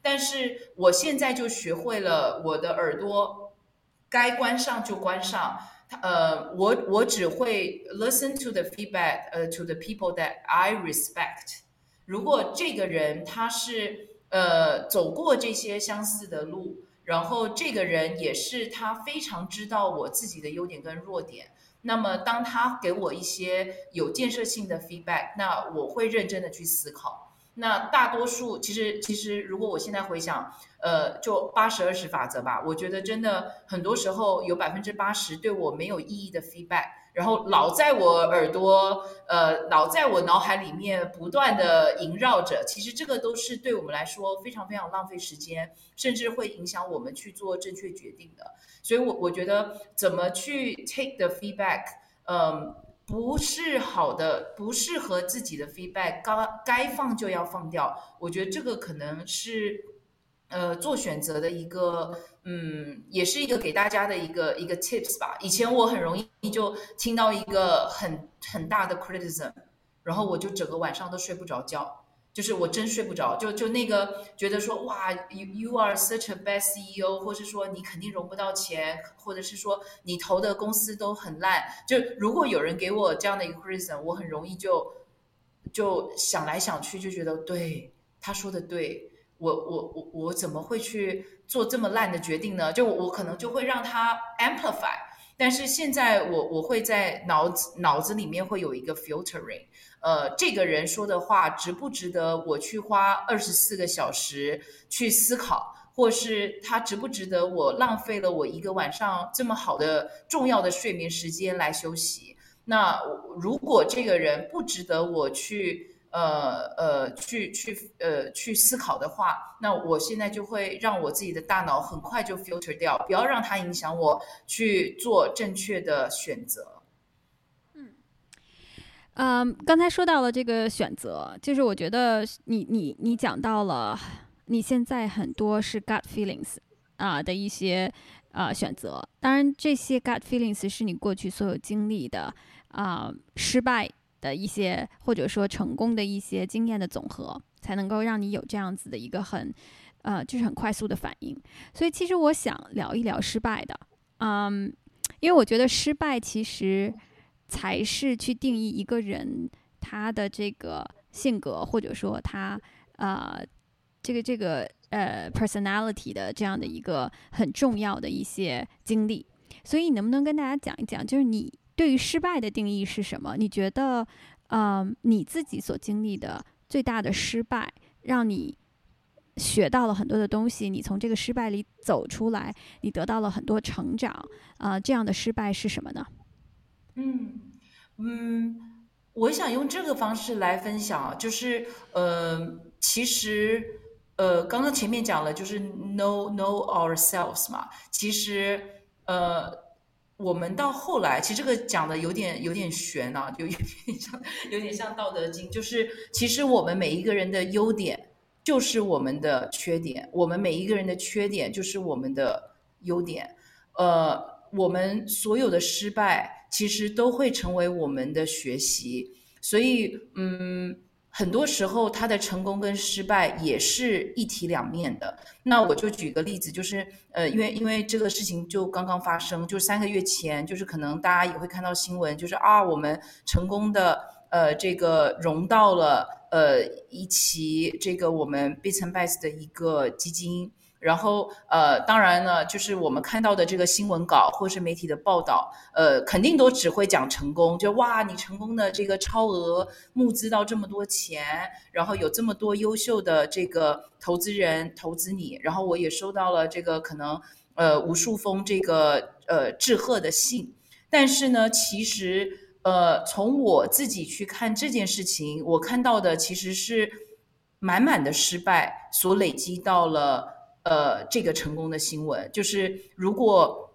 但是我现在就学会了，我的耳朵该关上就关上。呃，我我只会 listen to the feedback，呃，to the people that I respect。如果这个人他是呃走过这些相似的路，然后这个人也是他非常知道我自己的优点跟弱点，那么当他给我一些有建设性的 feedback，那我会认真的去思考。那大多数其实其实，如果我现在回想，呃，就八十二十法则吧，我觉得真的很多时候有百分之八十对我没有意义的 feedback，然后老在我耳朵，呃，老在我脑海里面不断的萦绕着。其实这个都是对我们来说非常非常浪费时间，甚至会影响我们去做正确决定的。所以，我我觉得怎么去 take the feedback，嗯。不是好的，不适合自己的 feedback，该该放就要放掉。我觉得这个可能是，呃，做选择的一个，嗯，也是一个给大家的一个一个 tips 吧。以前我很容易就听到一个很很大的 criticism，然后我就整个晚上都睡不着觉。就是我真睡不着，就就那个觉得说哇，you you are such a bad CEO，或是说你肯定融不到钱，或者是说你投的公司都很烂。就如果有人给我这样的一个 reason，我很容易就就想来想去，就觉得对他说的对，我我我我怎么会去做这么烂的决定呢？就我可能就会让他 amplify，但是现在我我会在脑子脑子里面会有一个 filtering。呃，这个人说的话值不值得我去花二十四个小时去思考，或是他值不值得我浪费了我一个晚上这么好的重要的睡眠时间来休息？那如果这个人不值得我去呃呃去去呃去思考的话，那我现在就会让我自己的大脑很快就 filter 掉，不要让它影响我去做正确的选择。嗯，刚才说到了这个选择，就是我觉得你你你讲到了，你现在很多是 gut feelings 啊的一些啊选择。当然，这些 gut feelings 是你过去所有经历的啊失败的一些，或者说成功的一些经验的总和，才能够让你有这样子的一个很呃就是很快速的反应。所以，其实我想聊一聊失败的，嗯，因为我觉得失败其实。才是去定义一个人他的这个性格，或者说他呃这个这个呃 personality 的这样的一个很重要的一些经历。所以，你能不能跟大家讲一讲，就是你对于失败的定义是什么？你觉得，嗯，你自己所经历的最大的失败，让你学到了很多的东西，你从这个失败里走出来，你得到了很多成长，啊，这样的失败是什么呢？嗯嗯，我想用这个方式来分享，就是呃，其实呃，刚刚前面讲了，就是 know know ourselves 嘛。其实呃，我们到后来，其实这个讲的有点有点悬啊，就有点像有点像《道德经》，就是其实我们每一个人的优点就是我们的缺点，我们每一个人的缺点就是我们的优点。呃，我们所有的失败。其实都会成为我们的学习，所以嗯，很多时候他的成功跟失败也是一体两面的。那我就举个例子，就是呃，因为因为这个事情就刚刚发生，就三个月前，就是可能大家也会看到新闻，就是啊，我们成功的呃这个融到了呃一期这个我们 b i t s and b y s 的一个基金。然后，呃，当然呢，就是我们看到的这个新闻稿或是媒体的报道，呃，肯定都只会讲成功，就哇，你成功的这个超额募资到这么多钱，然后有这么多优秀的这个投资人投资你，然后我也收到了这个可能呃无数封这个呃致贺的信，但是呢，其实呃从我自己去看这件事情，我看到的其实是满满的失败所累积到了。呃，这个成功的新闻就是，如果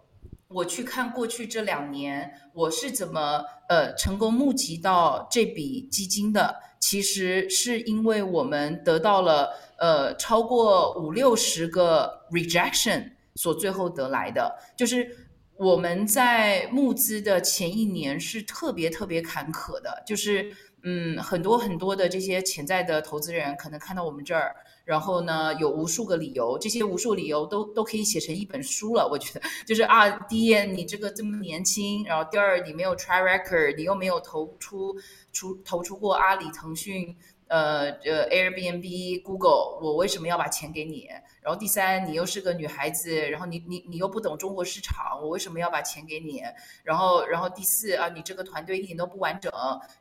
我去看过去这两年，我是怎么呃成功募集到这笔基金的，其实是因为我们得到了呃超过五六十个 rejection 所最后得来的，就是我们在募资的前一年是特别特别坎坷的，就是嗯很多很多的这些潜在的投资人可能看到我们这儿。然后呢，有无数个理由，这些无数理由都都可以写成一本书了。我觉得，就是啊，第一，你这个这么年轻；然后第二，你没有 try record，你又没有投出出投出过阿里、腾讯、呃呃 Airbnb、Google，我为什么要把钱给你？然后第三，你又是个女孩子，然后你你你又不懂中国市场，我为什么要把钱给你？然后然后第四啊，你这个团队一点都不完整。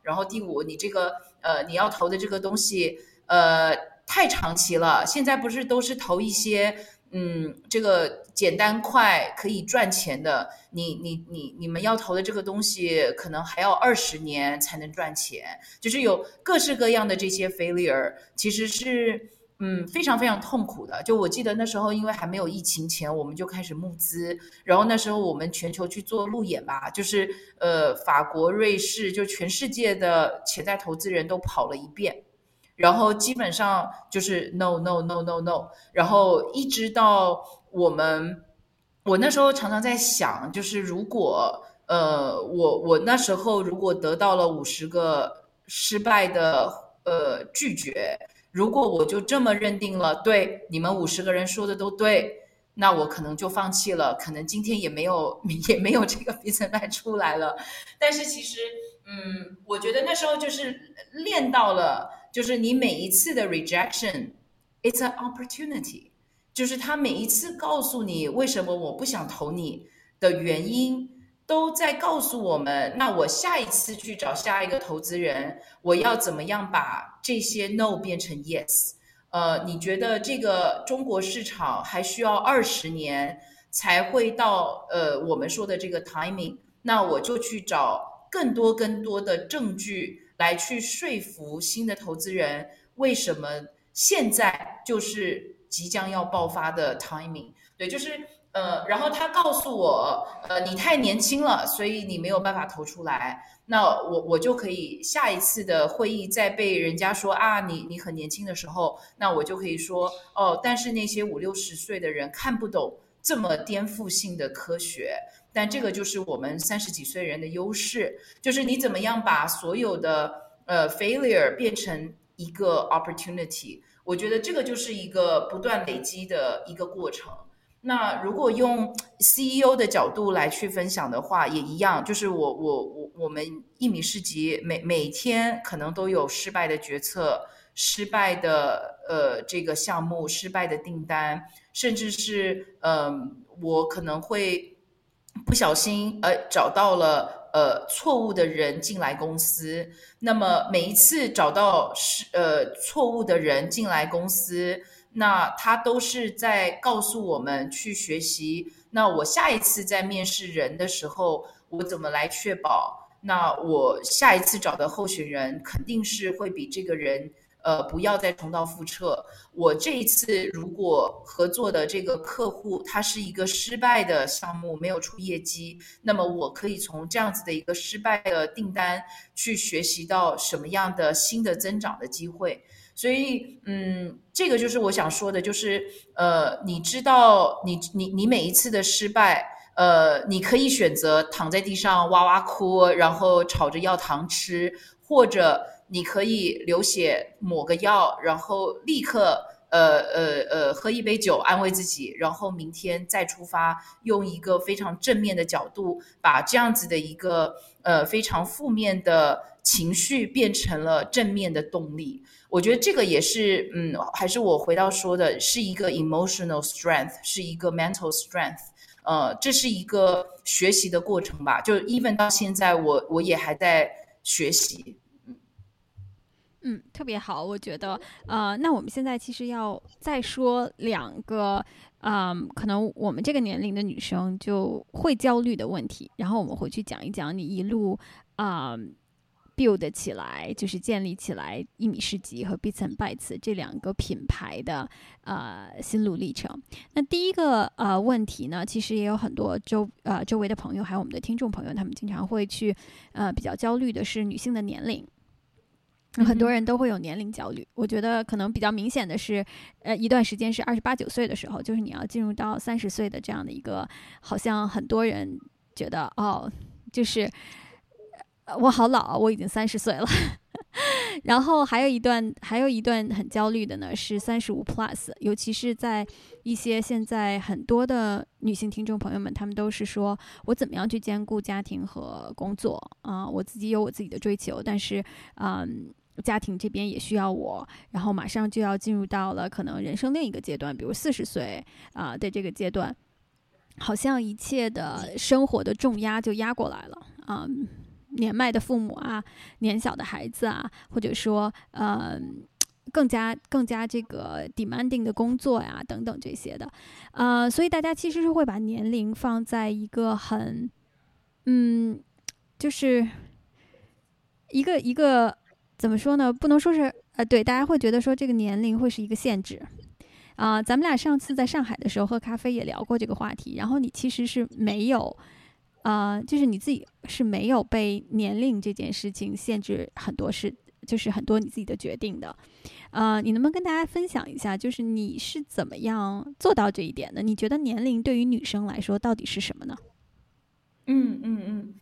然后第五，你这个呃你要投的这个东西呃。太长期了，现在不是都是投一些，嗯，这个简单快可以赚钱的。你你你你们要投的这个东西，可能还要二十年才能赚钱。就是有各式各样的这些 failure，其实是嗯非常非常痛苦的。就我记得那时候，因为还没有疫情前，我们就开始募资，然后那时候我们全球去做路演吧，就是呃法国、瑞士，就全世界的潜在投资人都跑了一遍。然后基本上就是 no no no no no，然后一直到我们，我那时候常常在想，就是如果呃我我那时候如果得到了五十个失败的呃拒绝，如果我就这么认定了，对你们五十个人说的都对，那我可能就放弃了，可能今天也没有 也没有这个 比赛出来了。但是其实嗯，我觉得那时候就是练到了。就是你每一次的 rejection，it's an opportunity，就是他每一次告诉你为什么我不想投你的原因，都在告诉我们，那我下一次去找下一个投资人，我要怎么样把这些 no 变成 yes？呃，你觉得这个中国市场还需要二十年才会到呃我们说的这个 timing？那我就去找更多更多的证据。来去说服新的投资人，为什么现在就是即将要爆发的 timing？对，就是呃，然后他告诉我，呃，你太年轻了，所以你没有办法投出来。那我我就可以下一次的会议再被人家说啊，你你很年轻的时候，那我就可以说哦，但是那些五六十岁的人看不懂这么颠覆性的科学。但这个就是我们三十几岁人的优势，就是你怎么样把所有的呃 failure 变成一个 opportunity。我觉得这个就是一个不断累积的一个过程。那如果用 CEO 的角度来去分享的话，也一样，就是我我我我们一米市集每每天可能都有失败的决策、失败的呃这个项目、失败的订单，甚至是嗯我可能会。不小心呃找到了呃错误的人进来公司，那么每一次找到是呃错误的人进来公司，那他都是在告诉我们去学习。那我下一次在面试人的时候，我怎么来确保？那我下一次找的候选人肯定是会比这个人。呃，不要再重蹈覆辙。我这一次如果合作的这个客户他是一个失败的项目，没有出业绩，那么我可以从这样子的一个失败的订单去学习到什么样的新的增长的机会。所以，嗯，这个就是我想说的，就是呃，你知道，你你你每一次的失败，呃，你可以选择躺在地上哇哇哭，然后吵着要糖吃，或者。你可以流血抹个药，然后立刻呃呃呃喝一杯酒安慰自己，然后明天再出发，用一个非常正面的角度把这样子的一个呃非常负面的情绪变成了正面的动力。我觉得这个也是，嗯，还是我回到说的，是一个 emotional strength，是一个 mental strength。呃，这是一个学习的过程吧。就 even 到现在，我我也还在学习。嗯，特别好，我觉得，呃，那我们现在其实要再说两个，嗯，可能我们这个年龄的女生就会焦虑的问题，然后我们回去讲一讲你一路啊 build 起来，就是建立起来一米世纪和 Beats and Bytes 这两个品牌的呃心路历程。那第一个呃问题呢，其实也有很多周呃周围的朋友，还有我们的听众朋友，他们经常会去呃比较焦虑的是女性的年龄。很多人都会有年龄焦虑，我觉得可能比较明显的是，呃，一段时间是二十八九岁的时候，就是你要进入到三十岁的这样的一个，好像很多人觉得哦，就是我好老，我已经三十岁了。然后还有一段，还有一段很焦虑的呢，是三十五 plus，尤其是在一些现在很多的女性听众朋友们，他们都是说我怎么样去兼顾家庭和工作啊？我自己有我自己的追求，但是嗯。家庭这边也需要我，然后马上就要进入到了可能人生另一个阶段，比如四十岁啊的这个阶段，好像一切的生活的重压就压过来了啊，年迈的父母啊，年小的孩子啊，或者说呃更加更加这个 demanding 的工作呀等等这些的，呃，所以大家其实是会把年龄放在一个很嗯，就是一个一个。怎么说呢？不能说是呃，对，大家会觉得说这个年龄会是一个限制啊。咱们俩上次在上海的时候喝咖啡也聊过这个话题，然后你其实是没有啊，就是你自己是没有被年龄这件事情限制很多事，就是很多你自己的决定的。呃，你能不能跟大家分享一下，就是你是怎么样做到这一点的？你觉得年龄对于女生来说到底是什么呢？嗯嗯嗯。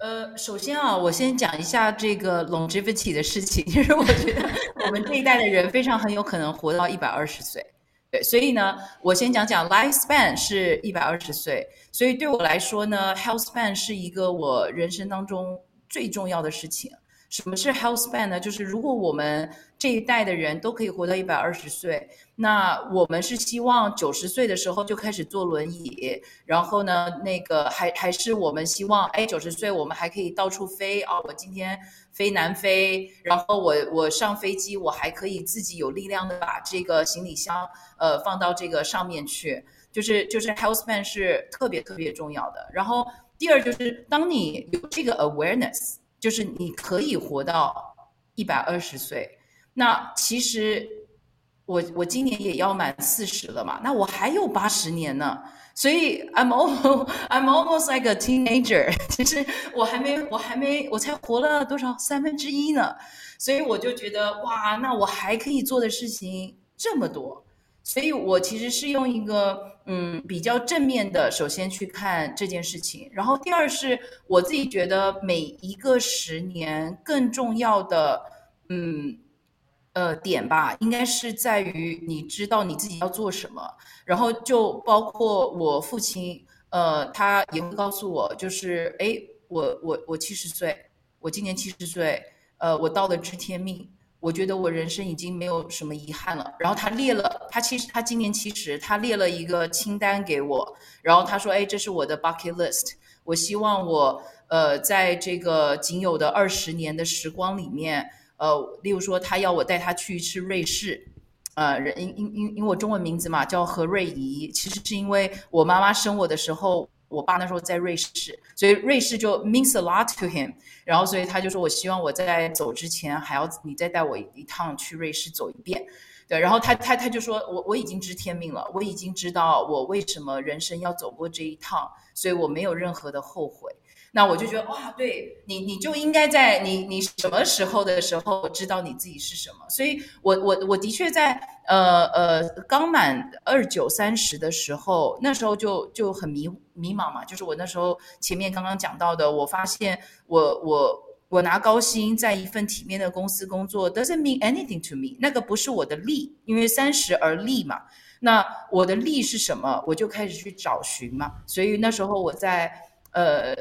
呃，首先啊，我先讲一下这个 longevity 的事情，就是我觉得我们这一代的人非常很有可能活到一百二十岁，对，所以呢，我先讲讲 lifespan 是一百二十岁，所以对我来说呢，health span 是一个我人生当中最重要的事情。什么是 health span 呢？就是如果我们这一代的人都可以活到一百二十岁，那我们是希望九十岁的时候就开始坐轮椅，然后呢，那个还还是我们希望，哎，九十岁我们还可以到处飞啊！我今天飞南非，然后我我上飞机，我还可以自己有力量的把这个行李箱呃放到这个上面去，就是就是 health span 是特别特别重要的。然后第二就是当你有这个 awareness。就是你可以活到一百二十岁，那其实我我今年也要满四十了嘛，那我还有八十年呢，所以 I'm almost I'm almost like a teenager，其实我还没我还没我才活了多少？三分之一呢，所以我就觉得哇，那我还可以做的事情这么多。所以我其实是用一个嗯比较正面的，首先去看这件事情，然后第二是我自己觉得每一个十年更重要的嗯呃点吧，应该是在于你知道你自己要做什么，然后就包括我父亲呃他也会告诉我，就是哎我我我七十岁，我今年七十岁，呃我到了知天命。我觉得我人生已经没有什么遗憾了。然后他列了，他其实他今年其实他列了一个清单给我。然后他说：“哎，这是我的 bucket list。我希望我呃，在这个仅有的二十年的时光里面，呃，例如说他要我带他去一次瑞士，呃，人因因因因为我中文名字嘛叫何瑞怡，其实是因为我妈妈生我的时候。”我爸那时候在瑞士，所以瑞士就 means a lot to him。然后，所以他就说我希望我在走之前还要你再带我一趟去瑞士走一遍。对，然后他他他就说我我已经知天命了，我已经知道我为什么人生要走过这一趟，所以我没有任何的后悔。那我就觉得哇，对你，你就应该在你你什么时候的时候知道你自己是什么。所以，我我我的确在呃呃刚满二九三十的时候，那时候就就很迷迷茫嘛。就是我那时候前面刚刚讲到的，我发现我我我拿高薪在一份体面的公司工作，doesn't mean anything to me。那个不是我的利，因为三十而立嘛。那我的利是什么？我就开始去找寻嘛。所以那时候我在。呃，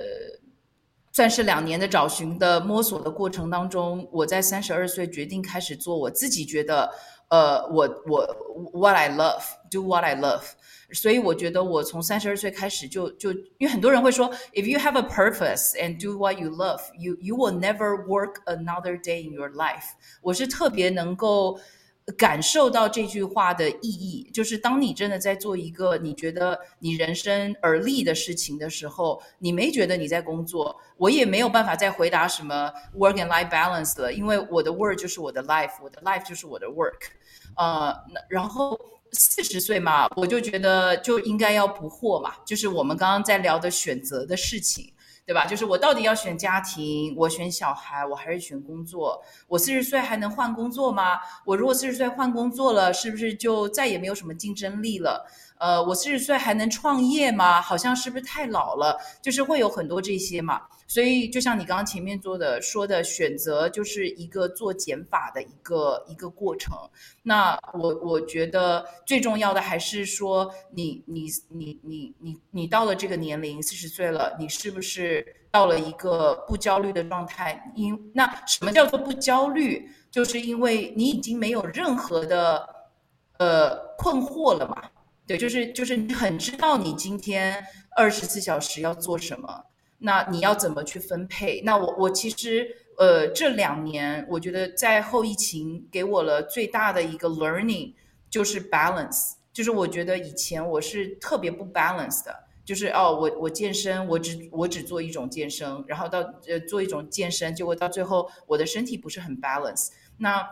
算是两年的找寻的摸索的过程当中，我在三十二岁决定开始做我自己觉得，呃，我我 what I love do what I love。所以我觉得我从三十二岁开始就就，因为很多人会说，if you have a purpose and do what you love，you you will never work another day in your life。我是特别能够。感受到这句话的意义，就是当你真的在做一个你觉得你人生而立的事情的时候，你没觉得你在工作，我也没有办法再回答什么 work and life balance 了，因为我的 work 就是我的 life，我的 life 就是我的 work。呃，然后四十岁嘛，我就觉得就应该要不惑嘛，就是我们刚刚在聊的选择的事情。对吧？就是我到底要选家庭，我选小孩，我还是选工作？我四十岁还能换工作吗？我如果四十岁换工作了，是不是就再也没有什么竞争力了？呃，我四十岁还能创业吗？好像是不是太老了？就是会有很多这些嘛。所以就像你刚刚前面做的说的，选择就是一个做减法的一个一个过程。那我我觉得最重要的还是说，你你你你你你到了这个年龄，四十岁了，你是不是到了一个不焦虑的状态？因那什么叫做不焦虑？就是因为你已经没有任何的呃困惑了嘛。对，就是就是你很知道你今天二十四小时要做什么，那你要怎么去分配？那我我其实呃这两年我觉得在后疫情给我了最大的一个 learning 就是 balance，就是我觉得以前我是特别不 balance 的，就是哦我我健身我只我只做一种健身，然后到呃做一种健身，结果到最后我的身体不是很 balance，那。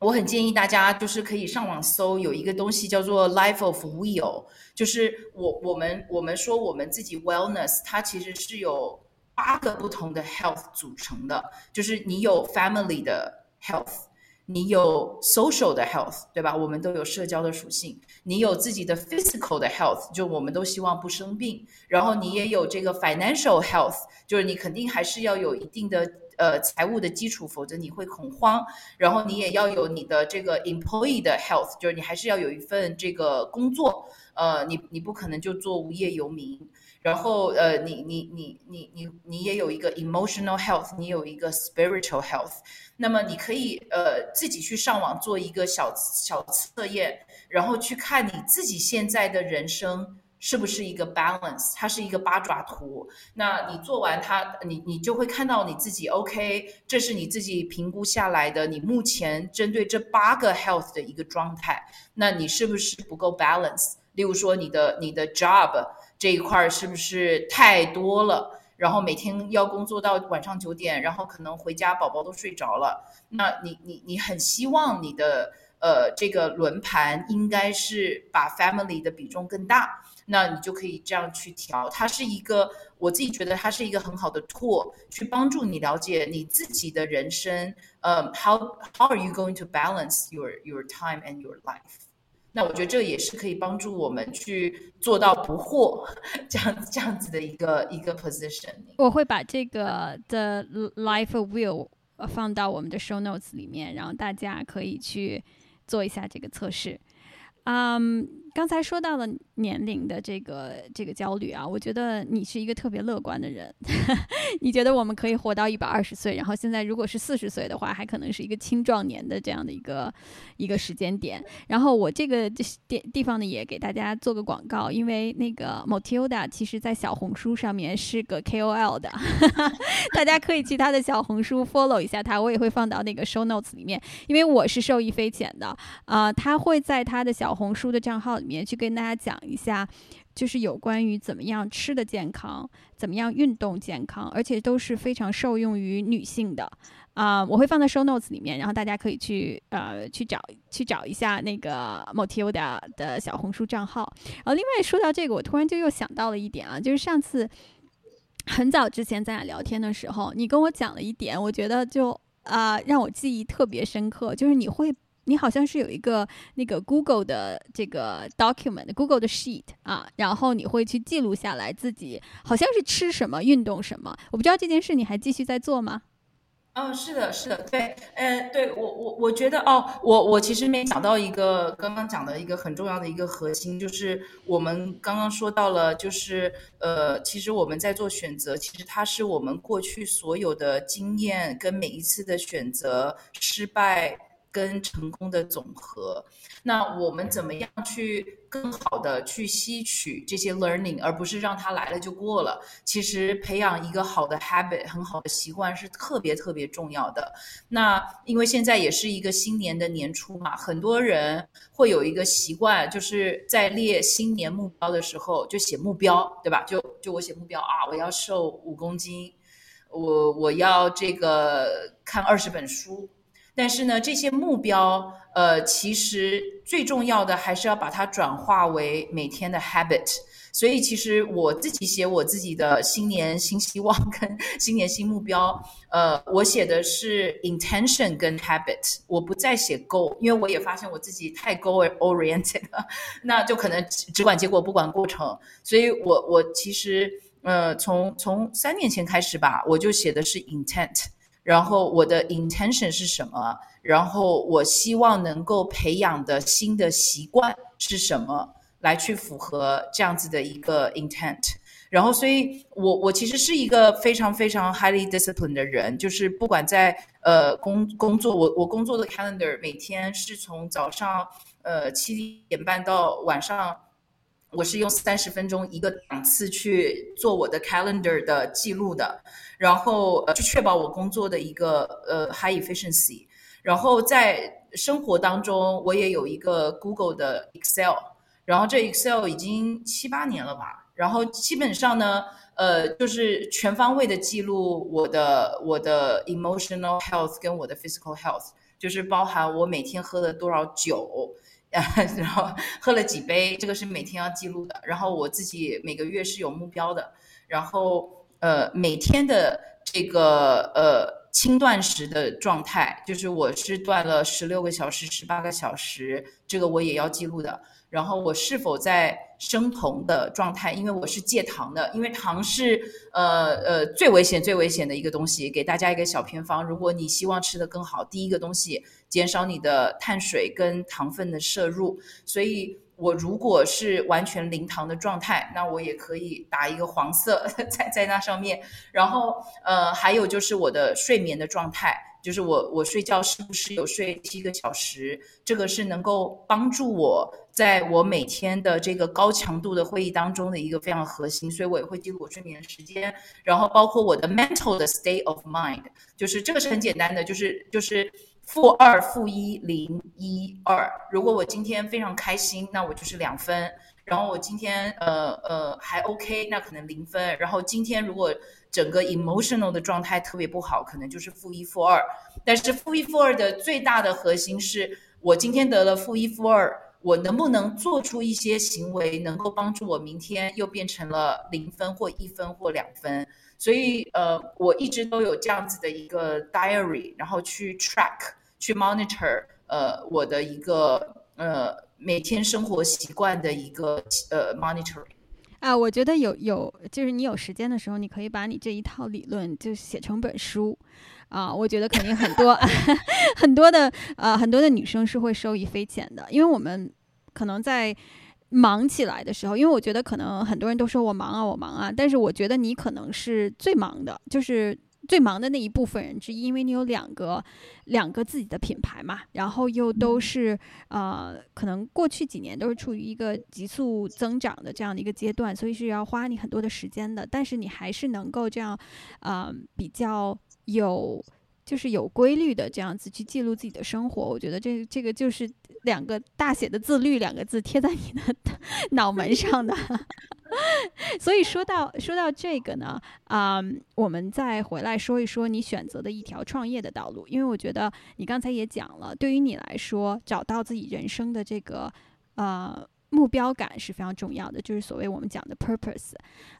我很建议大家就是可以上网搜，有一个东西叫做 Life of Will，就是我我们我们说我们自己 Wellness，它其实是有八个不同的 Health 组成的，就是你有 Family 的 Health，你有 Social 的 Health，对吧？我们都有社交的属性，你有自己的 Physical 的 Health，就我们都希望不生病，然后你也有这个 Financial Health，就是你肯定还是要有一定的。呃，财务的基础，否则你会恐慌。然后你也要有你的这个 employee 的 health，就是你还是要有一份这个工作。呃，你你不可能就做无业游民。然后呃，你你你你你你也有一个 emotional health，你有一个 spiritual health。那么你可以呃自己去上网做一个小小测验，然后去看你自己现在的人生。是不是一个 balance？它是一个八爪图。那你做完它，你你就会看到你自己 OK。这是你自己评估下来的，你目前针对这八个 health 的一个状态。那你是不是不够 balance？例如说你的你的 job 这一块是不是太多了？然后每天要工作到晚上九点，然后可能回家宝宝都睡着了。那你你你很希望你的呃这个轮盘应该是把 family 的比重更大。那你就可以这样去调，它是一个我自己觉得它是一个很好的 tool，去帮助你了解你自己的人生。呃，how how are you going to balance your your time and your life？那我觉得这也是可以帮助我们去做到不惑这样这样子的一个一个 position。我会把这个的 life will 放到我们的 show notes 里面，然后大家可以去做一下这个测试。嗯。刚才说到了年龄的这个这个焦虑啊，我觉得你是一个特别乐观的人。你觉得我们可以活到一百二十岁，然后现在如果是四十岁的话，还可能是一个青壮年的这样的一个一个时间点。然后我这个地地方呢，也给大家做个广告，因为那个 Motilda 其实在小红书上面是个 KOL 的，大家可以去他的小红书 follow 一下他，我也会放到那个 show notes 里面，因为我是受益匪浅的啊。他会在他的小红书的账号。里面去跟大家讲一下，就是有关于怎么样吃的健康，怎么样运动健康，而且都是非常受用于女性的啊。我会放在 show notes 里面，然后大家可以去呃去找去找一下那个 Motilda 的小红书账号。然后另外说到这个，我突然就又想到了一点啊，就是上次很早之前咱俩聊天的时候，你跟我讲了一点，我觉得就啊让我记忆特别深刻，就是你会。你好像是有一个那个 Google 的这个 document，Google 的 sheet 啊，然后你会去记录下来自己好像是吃什么、运动什么。我不知道这件事你还继续在做吗？嗯，是的，是的，对，呃，对我我我觉得哦，我我其实没想到一个刚刚讲的一个很重要的一个核心，就是我们刚刚说到了，就是呃，其实我们在做选择，其实它是我们过去所有的经验跟每一次的选择失败。跟成功的总和，那我们怎么样去更好的去吸取这些 learning，而不是让它来了就过了？其实培养一个好的 habit，很好的习惯是特别特别重要的。那因为现在也是一个新年的年初嘛，很多人会有一个习惯，就是在列新年目标的时候就写目标，对吧？就就我写目标啊，我要瘦五公斤，我我要这个看二十本书。但是呢，这些目标，呃，其实最重要的还是要把它转化为每天的 habit。所以，其实我自己写我自己的新年新希望跟 新年新目标，呃，我写的是 intention 跟 habit，我不再写 goal，因为我也发现我自己太 goal oriented 了，那就可能只管结果不管过程。所以我我其实，呃，从从三年前开始吧，我就写的是 intent。然后我的 intention 是什么？然后我希望能够培养的新的习惯是什么？来去符合这样子的一个 intent。然后，所以我我其实是一个非常非常 highly disciplined 的人，就是不管在呃工工作，我我工作的 calendar 每天是从早上呃七点半到晚上。我是用三十分钟一个档次去做我的 calendar 的记录的，然后呃，去确保我工作的一个呃 high efficiency。然后在生活当中，我也有一个 Google 的 Excel，然后这 Excel 已经七八年了吧。然后基本上呢，呃，就是全方位的记录我的我的 emotional health 跟我的 physical health，就是包含我每天喝了多少酒。然后喝了几杯，这个是每天要记录的。然后我自己每个月是有目标的。然后呃，每天的这个呃轻断食的状态，就是我是断了十六个小时、十八个小时，这个我也要记录的。然后我是否在生酮的状态？因为我是戒糖的，因为糖是呃呃最危险、最危险的一个东西。给大家一个小偏方：如果你希望吃的更好，第一个东西减少你的碳水跟糖分的摄入。所以我如果是完全零糖的状态，那我也可以打一个黄色 在在那上面。然后呃还有就是我的睡眠的状态。就是我，我睡觉是不是有睡七个小时？这个是能够帮助我在我每天的这个高强度的会议当中的一个非常核心，所以我也会记录我睡眠的时间，然后包括我的 mental 的 state of mind，就是这个是很简单的，就是就是负二负一零一二。如果我今天非常开心，那我就是两分。然后我今天呃呃还 OK，那可能零分。然后今天如果整个 emotional 的状态特别不好，可能就是负一负二。但是负一负二的最大的核心是我今天得了负一负二，我能不能做出一些行为，能够帮助我明天又变成了零分或一分或两分？所以呃，我一直都有这样子的一个 diary，然后去 track、去 monitor 呃我的一个呃。每天生活习惯的一个呃 monitor 啊，我觉得有有就是你有时间的时候，你可以把你这一套理论就写成本书啊，我觉得肯定很多 很多的呃很多的女生是会受益匪浅的，因为我们可能在忙起来的时候，因为我觉得可能很多人都说我忙啊我忙啊，但是我觉得你可能是最忙的，就是。最忙的那一部分人之一，因为你有两个两个自己的品牌嘛，然后又都是呃，可能过去几年都是处于一个急速增长的这样的一个阶段，所以是要花你很多的时间的。但是你还是能够这样，呃，比较有就是有规律的这样子去记录自己的生活。我觉得这这个就是两个大写的自律两个字贴在你的 脑门上的。所以说到说到这个呢，啊，我们再回来说一说你选择的一条创业的道路，因为我觉得你刚才也讲了，对于你来说，找到自己人生的这个呃目标感是非常重要的，就是所谓我们讲的 purpose，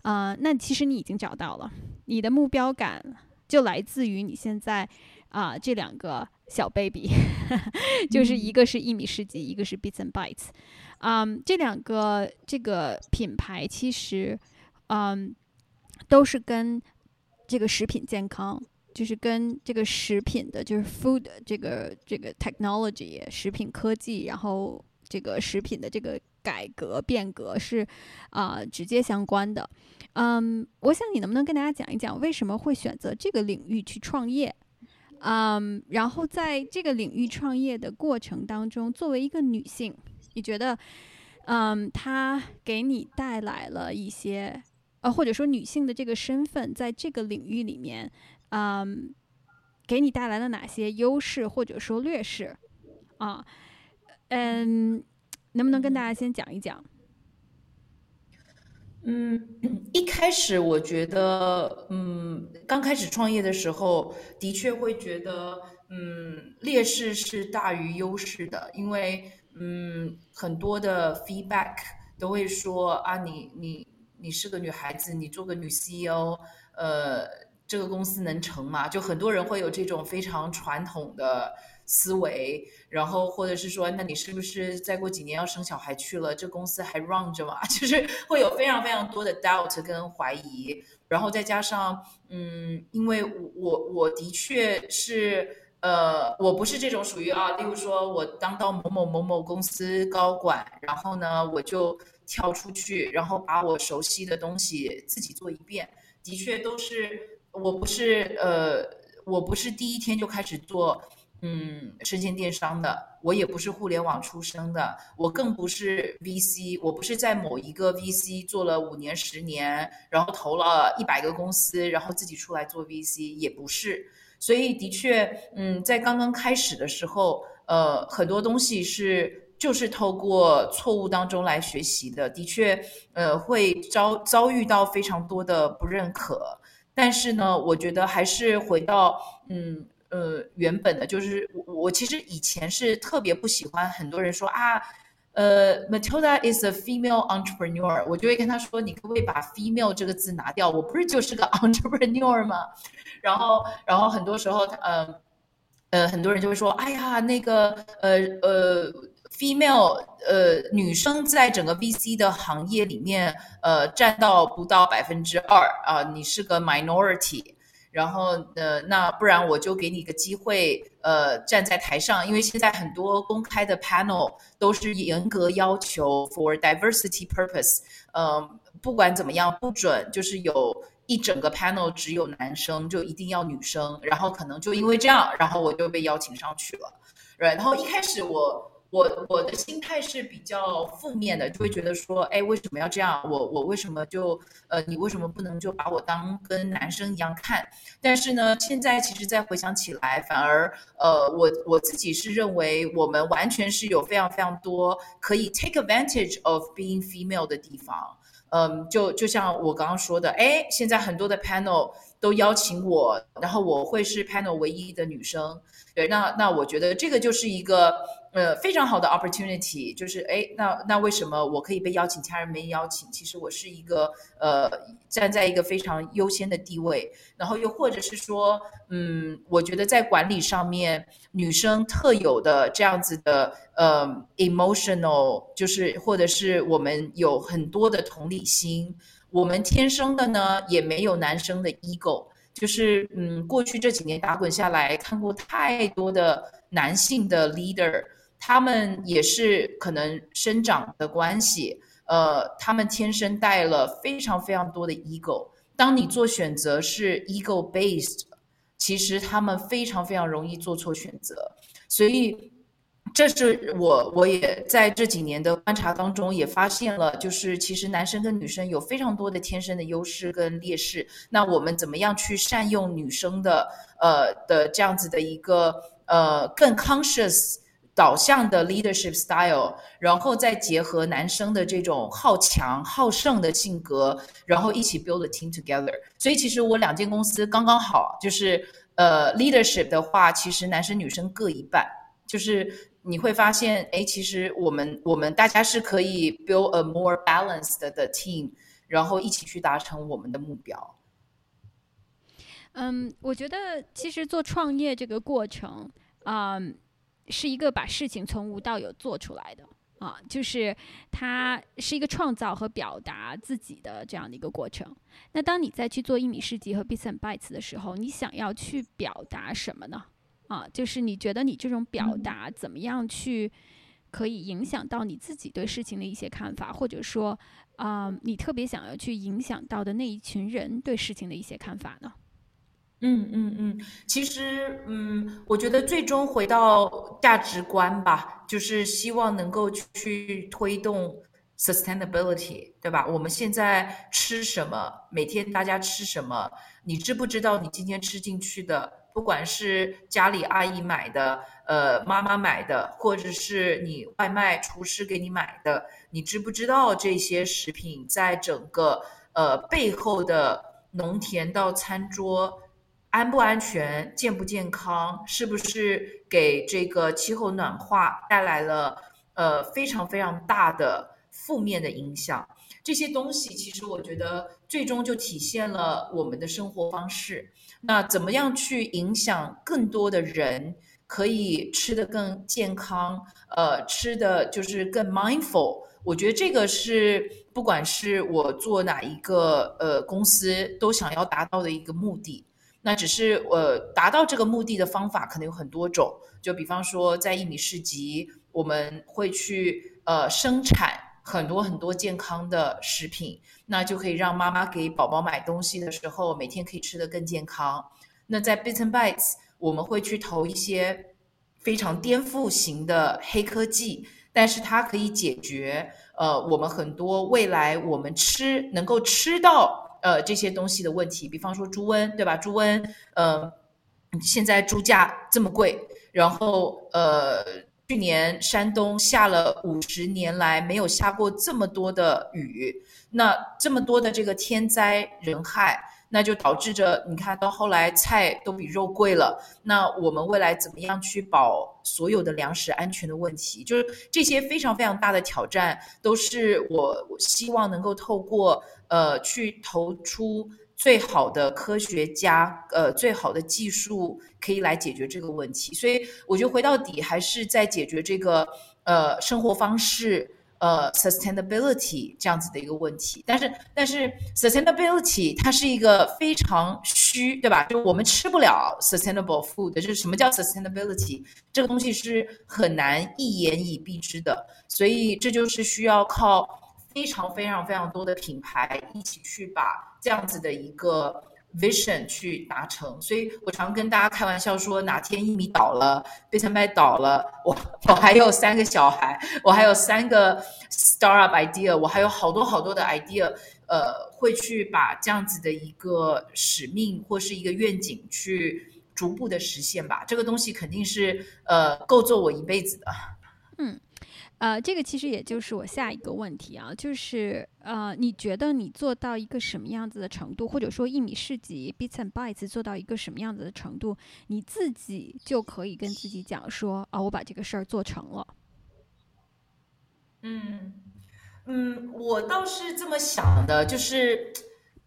啊，那其实你已经找到了，你的目标感就来自于你现在啊这两个小 baby，就是一个是一米世纪，一个是 bits and Bites，。嗯，这两个这个品牌其实，嗯，都是跟这个食品健康就是跟这个食品的，就是 food 这个这个 technology 食品科技，然后这个食品的这个改革变革是啊直接相关的。嗯，我想你能不能跟大家讲一讲为什么会选择这个领域去创业？嗯，然后在这个领域创业的过程当中，作为一个女性，你觉得嗯，它给你带来了一些呃，或者说女性的这个身份在这个领域里面。嗯，给你带来了哪些优势或者说劣势啊？嗯，能不能跟大家先讲一讲？嗯，一开始我觉得，嗯，刚开始创业的时候，的确会觉得，嗯，劣势是大于优势的，因为，嗯，很多的 feedback 都会说啊，你你你是个女孩子，你做个女 CEO，呃。这个公司能成吗？就很多人会有这种非常传统的思维，然后或者是说，那你是不是再过几年要生小孩去了？这公司还 run 着吗？就是会有非常非常多的 doubt 跟怀疑，然后再加上，嗯，因为我我的确是，呃，我不是这种属于啊，例如说我当到某某某某公司高管，然后呢，我就跳出去，然后把我熟悉的东西自己做一遍，的确都是。我不是呃，我不是第一天就开始做嗯，生鲜电商的，我也不是互联网出身的，我更不是 VC，我不是在某一个 VC 做了五年十年，然后投了一百个公司，然后自己出来做 VC，也不是。所以的确，嗯，在刚刚开始的时候，呃，很多东西是就是透过错误当中来学习的，的确，呃，会遭遭遇到非常多的不认可。但是呢，我觉得还是回到嗯呃原本的，就是我我其实以前是特别不喜欢很多人说啊，呃，Matilda is a female entrepreneur，我就会跟他说，你可不可以把 female 这个字拿掉？我不是就是个 entrepreneur 吗？然后然后很多时候，呃呃，很多人就会说，哎呀，那个呃呃。female 呃，女生在整个 VC 的行业里面，呃，占到不到百分之二啊，你是个 minority。然后呃，那不然我就给你个机会，呃，站在台上，因为现在很多公开的 panel 都是严格要求 for diversity purpose，嗯，不管怎么样不准，就是有一整个 panel 只有男生，就一定要女生。然后可能就因为这样，然后我就被邀请上去了。right，然后一开始我。我我的心态是比较负面的，就会觉得说，哎，为什么要这样？我我为什么就呃，你为什么不能就把我当跟男生一样看？但是呢，现在其实再回想起来，反而呃，我我自己是认为我们完全是有非常非常多可以 take advantage of being female 的地方。嗯，就就像我刚刚说的，哎，现在很多的 panel 都邀请我，然后我会是 panel 唯一的女生。对，那那我觉得这个就是一个。呃，非常好的 opportunity，就是哎，那那为什么我可以被邀请，其他人没邀请？其实我是一个呃，站在一个非常优先的地位。然后又或者是说，嗯，我觉得在管理上面，女生特有的这样子的呃 emotional，就是或者是我们有很多的同理心，我们天生的呢也没有男生的 ego，就是嗯，过去这几年打滚下来，看过太多的男性的 leader。他们也是可能生长的关系，呃，他们天生带了非常非常多的 ego。当你做选择是 ego based，其实他们非常非常容易做错选择。所以，这是我我也在这几年的观察当中也发现了，就是其实男生跟女生有非常多的天生的优势跟劣势。那我们怎么样去善用女生的呃的这样子的一个呃更 conscious？导向的 leadership style，然后再结合男生的这种好强好胜的性格，然后一起 build a team together。所以其实我两间公司刚刚好，就是呃 leadership 的话，其实男生女生各一半。就是你会发现，哎，其实我们我们大家是可以 build a more balanced 的 team，然后一起去达成我们的目标。嗯，我觉得其实做创业这个过程，啊。是一个把事情从无到有做出来的啊，就是它是一个创造和表达自己的这样的一个过程。那当你在去做一米世纪和 Bits and Bytes 的时候，你想要去表达什么呢？啊，就是你觉得你这种表达怎么样去可以影响到你自己对事情的一些看法，或者说，啊，你特别想要去影响到的那一群人对事情的一些看法呢？嗯嗯嗯，其实嗯，我觉得最终回到价值观吧，就是希望能够去推动 sustainability，对吧？我们现在吃什么，每天大家吃什么，你知不知道你今天吃进去的，不管是家里阿姨买的，呃，妈妈买的，或者是你外卖厨师给你买的，你知不知道这些食品在整个呃背后的农田到餐桌？安不安全，健不健康，是不是给这个气候暖化带来了呃非常非常大的负面的影响？这些东西其实我觉得最终就体现了我们的生活方式。那怎么样去影响更多的人可以吃得更健康？呃，吃的就是更 mindful。我觉得这个是不管是我做哪一个呃公司都想要达到的一个目的。那只是呃，达到这个目的的方法可能有很多种，就比方说在一米市集，我们会去呃生产很多很多健康的食品，那就可以让妈妈给宝宝买东西的时候，每天可以吃得更健康。那在 Bits and Bytes，我们会去投一些非常颠覆型的黑科技，但是它可以解决呃我们很多未来我们吃能够吃到。呃，这些东西的问题，比方说猪瘟，对吧？猪瘟，呃，现在猪价这么贵，然后呃，去年山东下了五十年来没有下过这么多的雨，那这么多的这个天灾人害。那就导致着，你看到后来菜都比肉贵了。那我们未来怎么样去保所有的粮食安全的问题？就是这些非常非常大的挑战，都是我希望能够透过呃去投出最好的科学家，呃最好的技术，可以来解决这个问题。所以我觉得回到底还是在解决这个呃生活方式。呃，sustainability 这样子的一个问题，但是但是 sustainability 它是一个非常虚，对吧？就我们吃不了 sustainable food，就是什么叫 sustainability 这个东西是很难一言以蔽之的，所以这就是需要靠非常非常非常多的品牌一起去把这样子的一个。vision 去达成，所以我常跟大家开玩笑说，哪天一米倒了，贝森麦倒了，我我还有三个小孩，我还有三个 startup idea，我还有好多好多的 idea，呃，会去把这样子的一个使命或是一个愿景去逐步的实现吧。这个东西肯定是呃够做我一辈子的。嗯。呃，这个其实也就是我下一个问题啊，就是呃，你觉得你做到一个什么样子的程度，或者说一米市级 bits and bytes 做到一个什么样子的程度，你自己就可以跟自己讲说啊，我把这个事儿做成了。嗯嗯，我倒是这么想的，就是。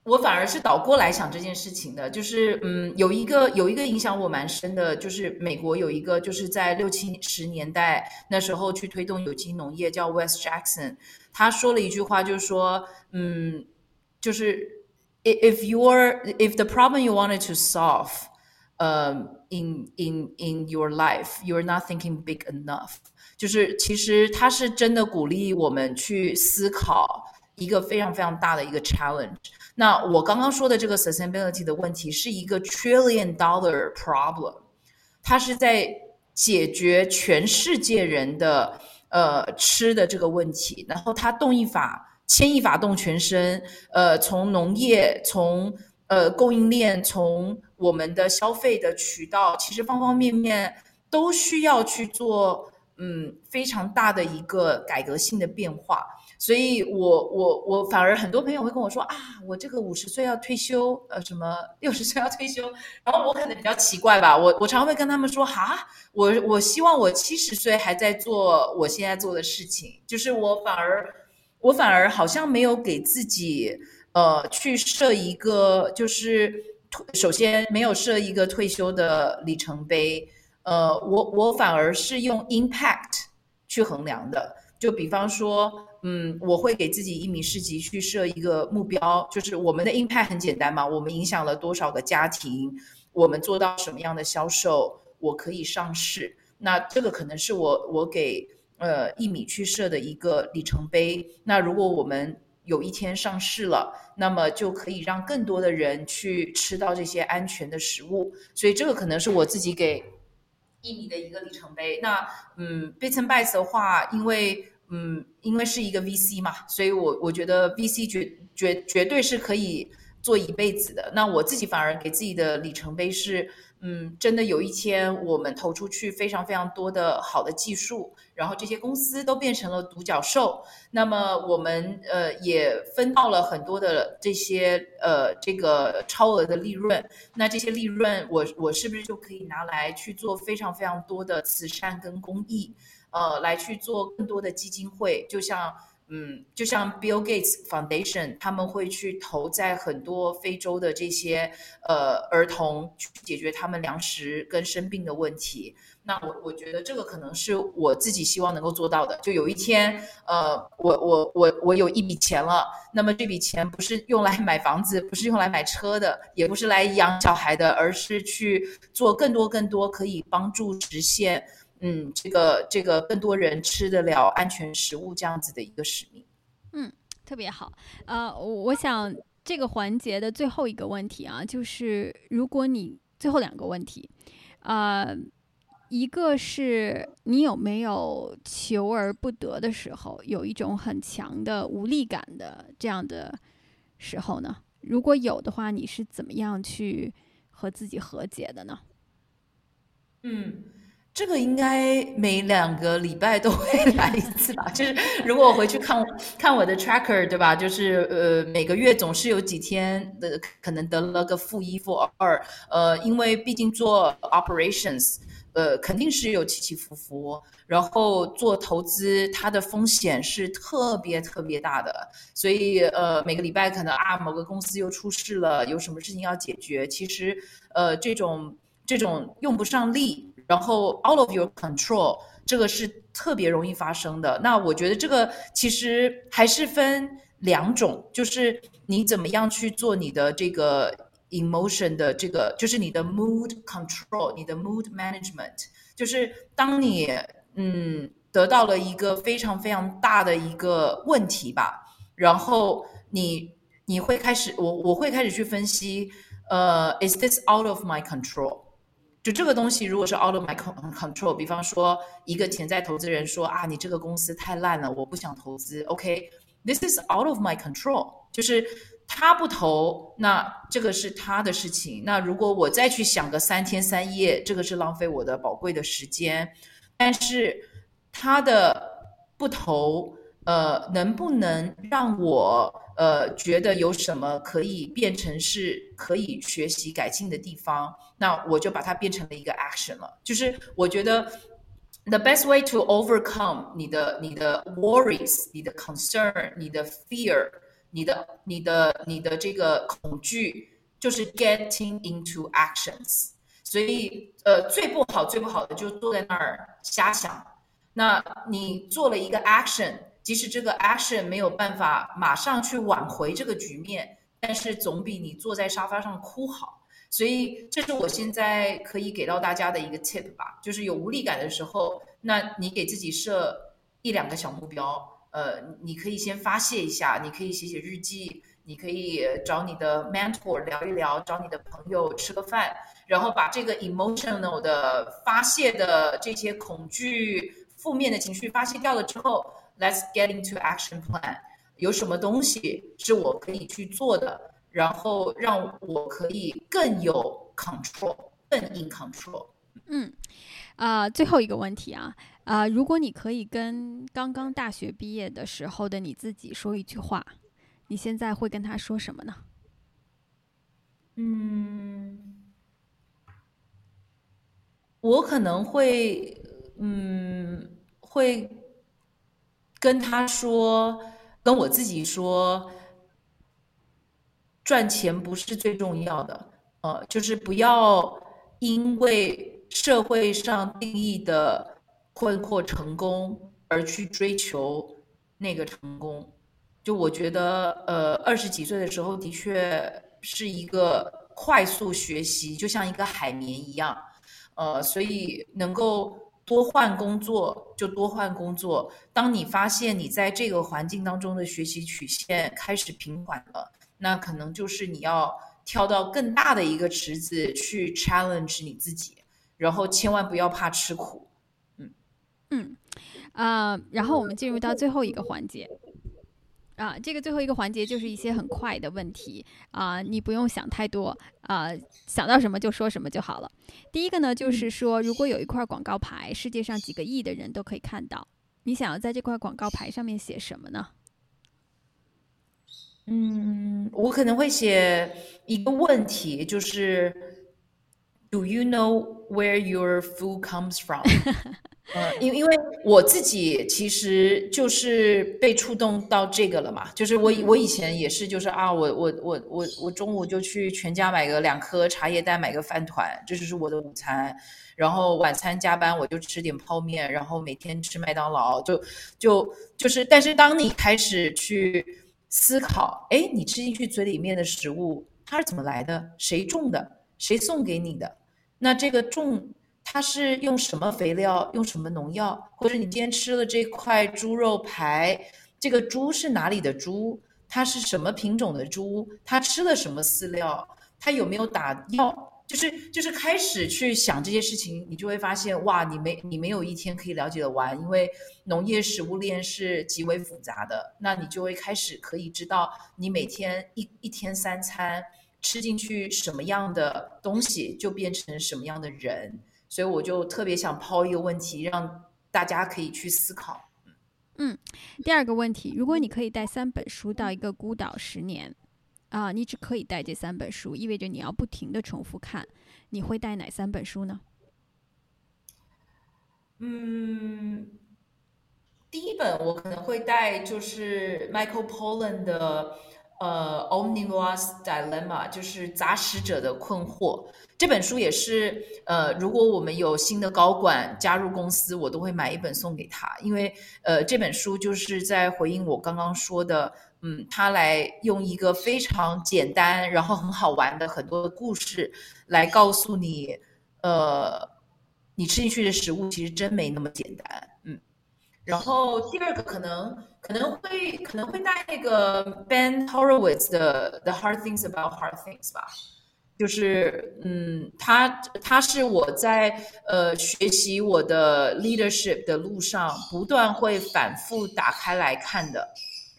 我反而是倒过来想这件事情的，就是嗯，有一个有一个影响我蛮深的，就是美国有一个就是在六七十年代那时候去推动有机农业，叫 Wes Jackson，他说了一句话，就是说，嗯，就是 if you're if the problem you wanted to solve，呃，in in in your life you're not thinking big enough，就是其实他是真的鼓励我们去思考一个非常非常大的一个 challenge。那我刚刚说的这个 sustainability 的问题是一个 trillion dollar problem，它是在解决全世界人的呃吃的这个问题，然后它动一法牵一发动全身，呃，从农业，从呃供应链，从我们的消费的渠道，其实方方面面都需要去做嗯非常大的一个改革性的变化。所以，我我我反而很多朋友会跟我说啊，我这个五十岁要退休，呃，什么六十岁要退休，然后我可能比较奇怪吧，我我常会跟他们说哈，我我希望我七十岁还在做我现在做的事情，就是我反而我反而好像没有给自己呃去设一个，就是首先没有设一个退休的里程碑，呃，我我反而是用 impact 去衡量的。就比方说，嗯，我会给自己一米市集去设一个目标，就是我们的 impact 很简单嘛，我们影响了多少个家庭，我们做到什么样的销售，我可以上市。那这个可能是我我给呃一米去设的一个里程碑。那如果我们有一天上市了，那么就可以让更多的人去吃到这些安全的食物。所以这个可能是我自己给一米的一个里程碑。那嗯，Bits and Bytes 的话，因为嗯因为是一个 VC 嘛，所以我我觉得 VC 绝绝绝对是可以做一辈子的。那我自己反而给自己的里程碑是。嗯，真的有一天我们投出去非常非常多的好的技术，然后这些公司都变成了独角兽，那么我们呃也分到了很多的这些呃这个超额的利润，那这些利润我我是不是就可以拿来去做非常非常多的慈善跟公益，呃，来去做更多的基金会，就像。嗯，就像 Bill Gates Foundation，他们会去投在很多非洲的这些呃儿童，去解决他们粮食跟生病的问题。那我我觉得这个可能是我自己希望能够做到的。就有一天，呃，我我我我有一笔钱了，那么这笔钱不是用来买房子，不是用来买车的，也不是来养小孩的，而是去做更多更多可以帮助实现。嗯，这个这个更多人吃得了安全食物这样子的一个使命，嗯，特别好。呃，我想这个环节的最后一个问题啊，就是如果你最后两个问题，呃，一个是你有没有求而不得的时候，有一种很强的无力感的这样的时候呢？如果有的话，你是怎么样去和自己和解的呢？嗯。这个应该每两个礼拜都会来一次吧？就是如果我回去看看我的 tracker，对吧？就是呃，每个月总是有几天的可能得了个负一、负二，呃，因为毕竟做 operations，呃，肯定是有起起伏伏。然后做投资，它的风险是特别特别大的，所以呃，每个礼拜可能啊，某个公司又出事了，有什么事情要解决？其实呃，这种这种用不上力。然后 out of your control，这个是特别容易发生的。那我觉得这个其实还是分两种，就是你怎么样去做你的这个 emotion 的这个，就是你的 mood control，你的 mood management，就是当你嗯得到了一个非常非常大的一个问题吧，然后你你会开始，我我会开始去分析，呃，is this out of my control？就这个东西，如果是 out of my control，比方说一个潜在投资人说啊，你这个公司太烂了，我不想投资。OK，this is out of my control，就是他不投，那这个是他的事情。那如果我再去想个三天三夜，这个是浪费我的宝贵的时间。但是他的不投，呃，能不能让我呃觉得有什么可以变成是可以学习改进的地方？那我就把它变成了一个 action 了，就是我觉得 the best way to overcome 你的你的 worries、你的 concern、你的 fear、你的你的你的这个恐惧，就是 getting into actions。所以呃，最不好最不好的就坐在那儿瞎想。那你做了一个 action，即使这个 action 没有办法马上去挽回这个局面，但是总比你坐在沙发上哭好。所以，这是我现在可以给到大家的一个 tip 吧，就是有无力感的时候，那你给自己设一两个小目标，呃，你可以先发泄一下，你可以写写日记，你可以找你的 mentor 聊一聊，找你的朋友吃个饭，然后把这个 emotional 的发泄的这些恐惧、负面的情绪发泄掉了之后，let's get into action plan，有什么东西是我可以去做的。然后让我可以更有 control，更 in control。嗯，啊，最后一个问题啊，啊，如果你可以跟刚刚大学毕业的时候的你自己说一句话，你现在会跟他说什么呢？嗯，我可能会，嗯，会跟他说，跟我自己说。赚钱不是最重要的，呃，就是不要因为社会上定义的困惑成功而去追求那个成功。就我觉得，呃，二十几岁的时候的确是一个快速学习，就像一个海绵一样，呃，所以能够多换工作就多换工作。当你发现你在这个环境当中的学习曲线开始平缓了，那可能就是你要跳到更大的一个池子去 challenge 你自己，然后千万不要怕吃苦。嗯嗯啊，然后我们进入到最后一个环节。啊，这个最后一个环节就是一些很快的问题啊，你不用想太多啊，想到什么就说什么就好了。第一个呢，就是说，如果有一块广告牌，世界上几个亿的人都可以看到，你想要在这块广告牌上面写什么呢？嗯，我可能会写一个问题，就是 Do you know where your food comes from？呃，因因为我自己其实就是被触动到这个了嘛，就是我我以前也是，就是啊，我我我我我中午就去全家买个两颗茶叶蛋，买个饭团，这就是我的午餐。然后晚餐加班我就吃点泡面，然后每天吃麦当劳，就就就是，但是当你开始去思考，哎，你吃进去嘴里面的食物它是怎么来的？谁种的？谁送给你的？那这个种。它是用什么肥料，用什么农药，或者你今天吃了这块猪肉排，这个猪是哪里的猪？它是什么品种的猪？它吃了什么饲料？它有没有打药？就是就是开始去想这些事情，你就会发现，哇，你没你没有一天可以了解的完，因为农业食物链是极为复杂的。那你就会开始可以知道，你每天一一天三餐吃进去什么样的东西，就变成什么样的人。所以我就特别想抛一个问题，让大家可以去思考。嗯，第二个问题，如果你可以带三本书到一个孤岛十年，啊，你只可以带这三本书，意味着你要不停的重复看，你会带哪三本书呢？嗯，第一本我可能会带就是 Michael Pollan 的。呃，Omnibus Dilemma 就是杂食者的困惑。这本书也是，呃，如果我们有新的高管加入公司，我都会买一本送给他，因为，呃，这本书就是在回应我刚刚说的，嗯，他来用一个非常简单，然后很好玩的很多的故事来告诉你，呃，你吃进去的食物其实真没那么简单，嗯。然后第二个可能。可能会可能会带那个 Ben Horowitz 的 The Hard Things About Hard Things 吧，就是嗯，他他是我在呃学习我的 leadership 的路上不断会反复打开来看的，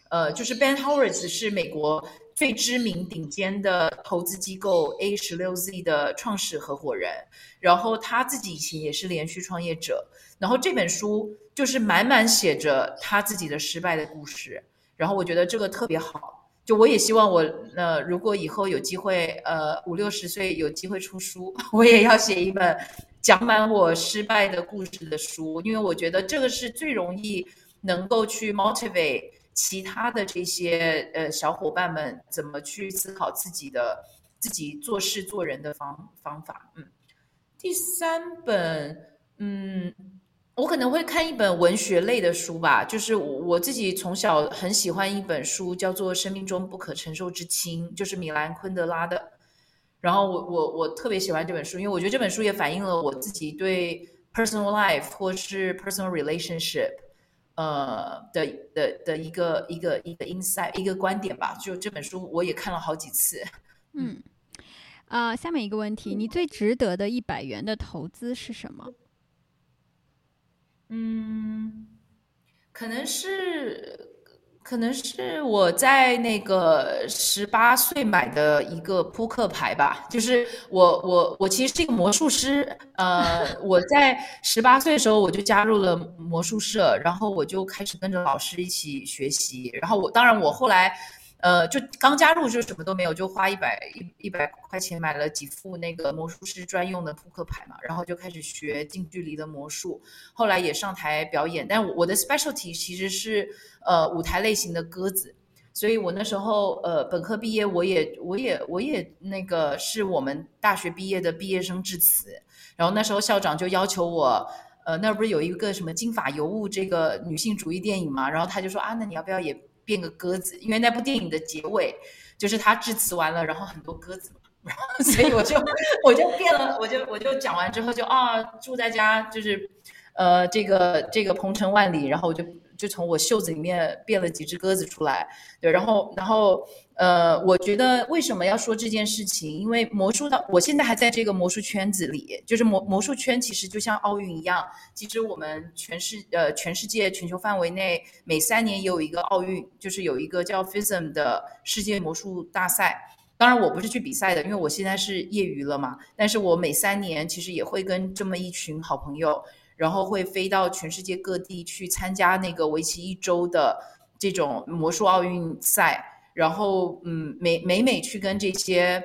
呃，就是 Ben Horowitz 是美国最知名顶尖的投资机构 A 十六 Z 的创始合伙人，然后他自己以前也是连续创业者，然后这本书。就是满满写着他自己的失败的故事，然后我觉得这个特别好。就我也希望我呃，如果以后有机会呃五六十岁有机会出书，我也要写一本讲满我失败的故事的书，因为我觉得这个是最容易能够去 motivate 其他的这些呃小伙伴们怎么去思考自己的自己做事做人的方方法。嗯，第三本嗯。我可能会看一本文学类的书吧，就是我自己从小很喜欢一本书，叫做《生命中不可承受之轻》，就是米兰昆德拉的。然后我我我特别喜欢这本书，因为我觉得这本书也反映了我自己对 personal life 或是 personal relationship，呃的的的一个一个一个 insight 一个观点吧。就这本书我也看了好几次。嗯，啊，下面一个问题，你最值得的一百元的投资是什么？嗯，可能是，可能是我在那个十八岁买的一个扑克牌吧。就是我，我，我其实是一个魔术师。呃，我在十八岁的时候我就加入了魔术社，然后我就开始跟着老师一起学习。然后我，当然我后来。呃，就刚加入就什么都没有，就花一百一一百块钱买了几副那个魔术师专用的扑克牌嘛，然后就开始学近距离的魔术，后来也上台表演。但我的 specialty 其实是呃舞台类型的鸽子，所以我那时候呃本科毕业，我也我也我也那个是我们大学毕业的毕业生致辞，然后那时候校长就要求我。呃，那不是有一个什么金发尤物这个女性主义电影嘛？然后他就说啊，那你要不要也变个鸽子？因为那部电影的结尾就是他致辞完了，然后很多鸽子，然后 所以我就我就变了，我就我就讲完之后就啊，住在家就是呃这个这个鹏程万里，然后我就。就从我袖子里面变了几只鸽子出来，对，然后，然后，呃，我觉得为什么要说这件事情？因为魔术的，我现在还在这个魔术圈子里，就是魔魔术圈其实就像奥运一样，其实我们全世呃全世界全球范围内每三年也有一个奥运，就是有一个叫 FISM 的世界魔术大赛。当然我不是去比赛的，因为我现在是业余了嘛。但是我每三年其实也会跟这么一群好朋友。然后会飞到全世界各地去参加那个为期一周的这种魔术奥运赛，然后嗯，每每每去跟这些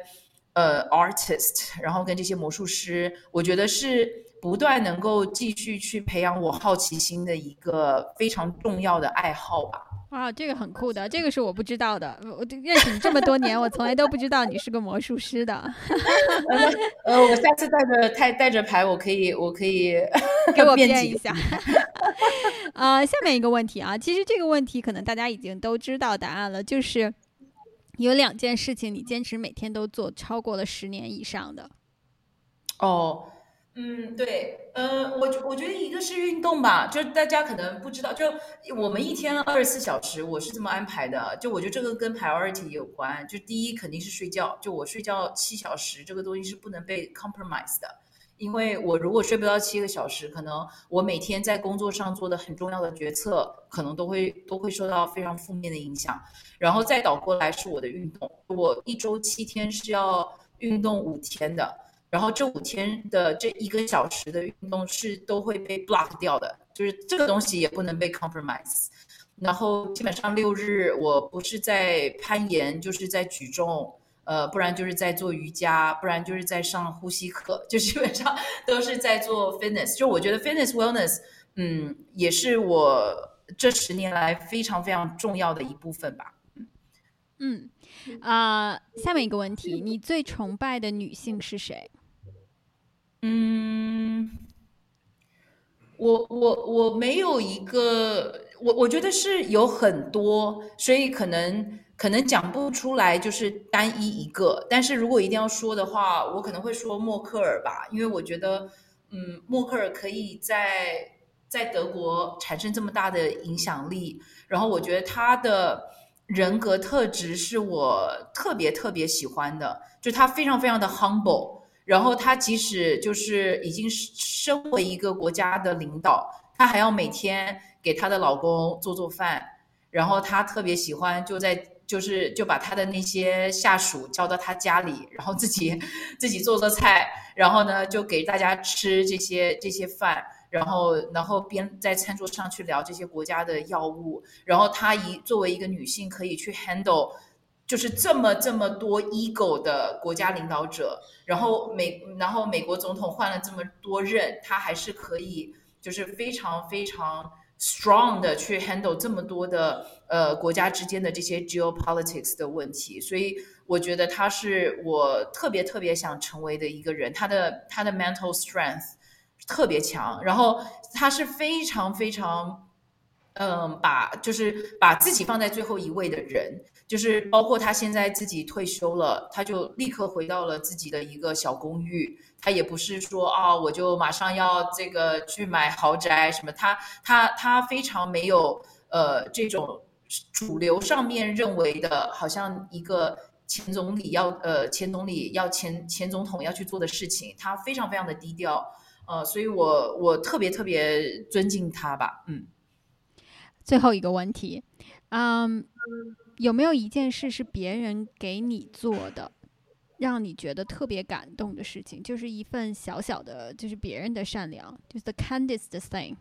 呃 artist，然后跟这些魔术师，我觉得是不断能够继续去培养我好奇心的一个非常重要的爱好吧。啊，这个很酷的，这个是我不知道的。我认识你这么多年，我从来都不知道你是个魔术师的。呃，我下次带着带带着牌，我可以我可以 给我变一下。啊，下面一个问题啊，其实这个问题可能大家已经都知道答案了，就是有两件事情你坚持每天都做超过了十年以上的。哦。嗯，对，呃，我我觉得一个是运动吧，就是大家可能不知道，就我们一天二十四小时，我是这么安排的，就我觉得这个跟 priority 有关，就第一肯定是睡觉，就我睡觉七小时，这个东西是不能被 compromise 的，因为我如果睡不到七个小时，可能我每天在工作上做的很重要的决策，可能都会都会受到非常负面的影响，然后再倒过来是我的运动，我一周七天是要运动五天的。然后这五天的这一个小时的运动是都会被 block 掉的，就是这个东西也不能被 compromise。然后基本上六日我不是在攀岩，就是在举重，呃，不然就是在做瑜伽，不然就是在上呼吸课，就基本上 都是在做 fitness。就我觉得 fitness wellness，嗯，也是我这十年来非常非常重要的一部分吧。嗯，啊，下面一个问题，你最崇拜的女性是谁？嗯，我我我没有一个，我我觉得是有很多，所以可能可能讲不出来，就是单一一个。但是如果一定要说的话，我可能会说默克尔吧，因为我觉得，嗯，默克尔可以在在德国产生这么大的影响力，然后我觉得他的人格特质是我特别特别喜欢的，就他非常非常的 humble。然后她即使就是已经身为一个国家的领导，她还要每天给她的老公做做饭。然后她特别喜欢就在就是就把她的那些下属叫到她家里，然后自己自己做做菜，然后呢就给大家吃这些这些饭，然后然后边在餐桌上去聊这些国家的药物。然后她一作为一个女性可以去 handle。就是这么这么多 ego 的国家领导者，然后美然后美国总统换了这么多任，他还是可以就是非常非常 strong 的去 handle 这么多的呃国家之间的这些 geopolitics 的问题，所以我觉得他是我特别特别想成为的一个人，他的他的 mental strength 特别强，然后他是非常非常嗯把就是把自己放在最后一位的人。就是包括他现在自己退休了，他就立刻回到了自己的一个小公寓。他也不是说啊，我就马上要这个去买豪宅什么。他他他非常没有呃这种主流上面认为的，好像一个前总理要呃前总理要前前总统要去做的事情。他非常非常的低调，呃，所以我我特别特别尊敬他吧。嗯，最后一个问题，嗯。有没有一件事是别人给你做的，让你觉得特别感动的事情？就是一份小小的，就是别人的善良，就是 the kindest thing，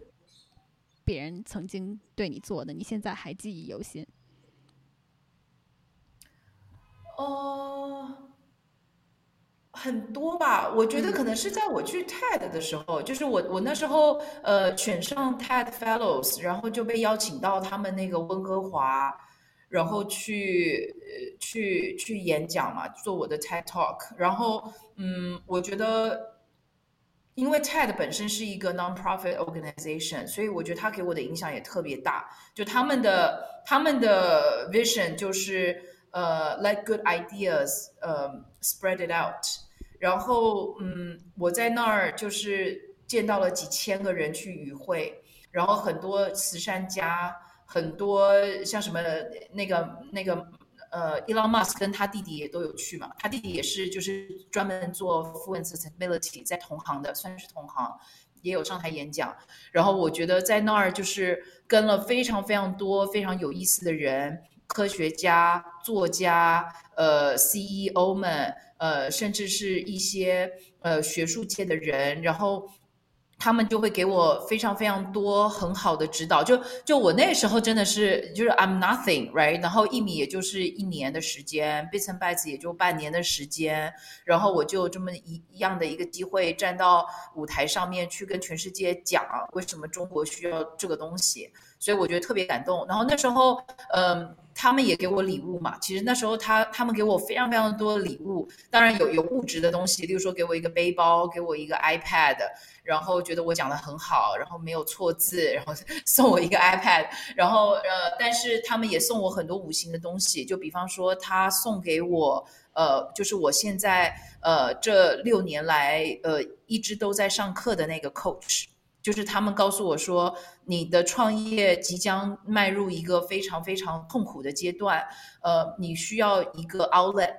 别人曾经对你做的，你现在还记忆犹新。哦，很多吧。我觉得可能是在我去 TED 的时候，就是我我那时候呃选上 TED Fellows，然后就被邀请到他们那个温哥华。然后去去去演讲嘛，做我的 TED Talk。然后，嗯，我觉得因为 TED 本身是一个 non-profit organization，所以我觉得他给我的影响也特别大。就他们的他们的 vision 就是呃，let good ideas 呃 spread it out。然后嗯，我在那儿就是见到了几千个人去与会，然后很多慈善家，很多像什么那个那个。呃，Elon Musk 跟他弟弟也都有去嘛，他弟弟也是就是专门做 fluent sustainability，在同行的，算是同行，也有上台演讲。然后我觉得在那儿就是跟了非常非常多非常有意思的人，科学家、作家，呃，CEO 们，呃，甚至是一些呃学术界的人，然后。他们就会给我非常非常多很好的指导，就就我那时候真的是就是 I'm nothing right，然后一米也就是一年的时间，Bits and Bytes 也就半年的时间，然后我就这么一一样的一个机会站到舞台上面去跟全世界讲为什么中国需要这个东西，所以我觉得特别感动。然后那时候，嗯。他们也给我礼物嘛，其实那时候他他们给我非常非常多的礼物，当然有有物质的东西，例如说给我一个背包，给我一个 iPad，然后觉得我讲的很好，然后没有错字，然后 送我一个 iPad，然后呃，但是他们也送我很多五行的东西，就比方说他送给我呃，就是我现在呃这六年来呃一直都在上课的那个 coach。就是他们告诉我说，你的创业即将迈入一个非常非常痛苦的阶段，呃，你需要一个 outlet，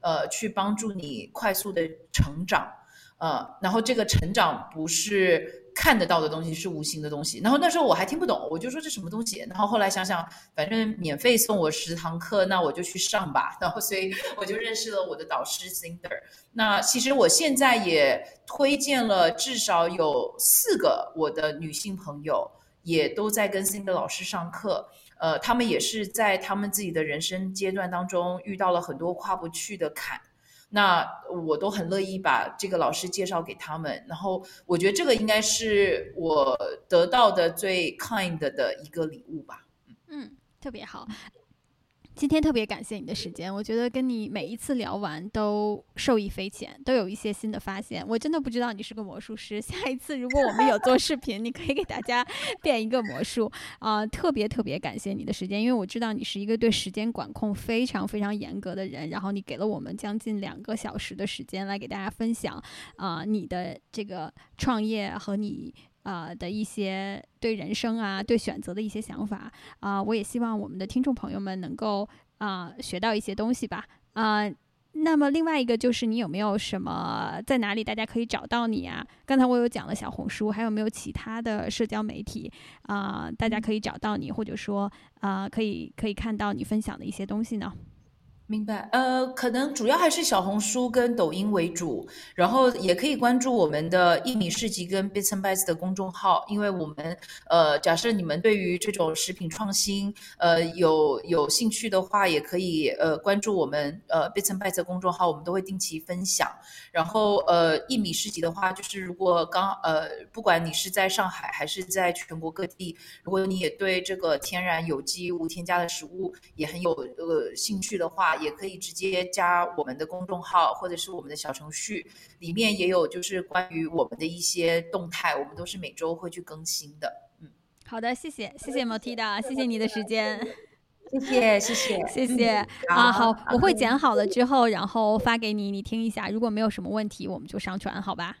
呃，去帮助你快速的成长，呃，然后这个成长不是。看得到的东西是无形的东西，然后那时候我还听不懂，我就说这什么东西，然后后来想想，反正免费送我十堂课，那我就去上吧，然后所以我就认识了我的导师 Zinder。那其实我现在也推荐了至少有四个我的女性朋友，也都在跟 Zinder 老师上课，呃，他们也是在他们自己的人生阶段当中遇到了很多跨不去的坎。那我都很乐意把这个老师介绍给他们，然后我觉得这个应该是我得到的最 kind 的一个礼物吧。嗯，特别好。今天特别感谢你的时间，我觉得跟你每一次聊完都受益匪浅，都有一些新的发现。我真的不知道你是个魔术师，下一次如果我们有做视频，你可以给大家变一个魔术啊！特别特别感谢你的时间，因为我知道你是一个对时间管控非常非常严格的人，然后你给了我们将近两个小时的时间来给大家分享啊你的这个创业和你。啊的一些对人生啊、对选择的一些想法啊，我也希望我们的听众朋友们能够啊学到一些东西吧啊。那么另外一个就是你有没有什么在哪里大家可以找到你啊？刚才我有讲了小红书，还有没有其他的社交媒体啊？大家可以找到你，或者说啊可以可以看到你分享的一些东西呢？明白，呃，可能主要还是小红书跟抖音为主，然后也可以关注我们的一米市集跟 Bits and Bytes 的公众号，因为我们，呃，假设你们对于这种食品创新，呃，有有兴趣的话，也可以呃关注我们呃 Bits and Bytes 的公众号，我们都会定期分享。然后呃一米市集的话，就是如果刚呃不管你是在上海还是在全国各地，如果你也对这个天然有机无添加的食物也很有呃兴趣的话，也可以直接加我们的公众号或者是我们的小程序，里面也有就是关于我们的一些动态，我们都是每周会去更新的。嗯，好的，谢谢，谢谢 Motiva，谢谢你的时间，谢谢，谢谢，谢谢啊，好，我会剪好了之后，然后发给你，你听一下，如果没有什么问题，我们就上传，好吧？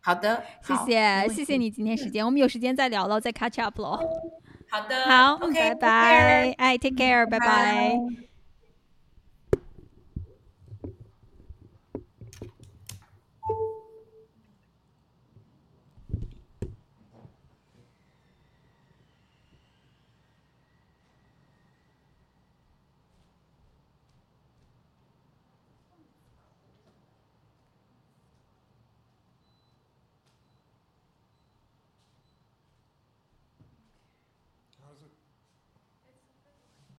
好的，谢谢，谢谢你今天时间，我们有时间再聊了，再 catch up 喽。好的，好，拜拜，哎，take care，拜拜。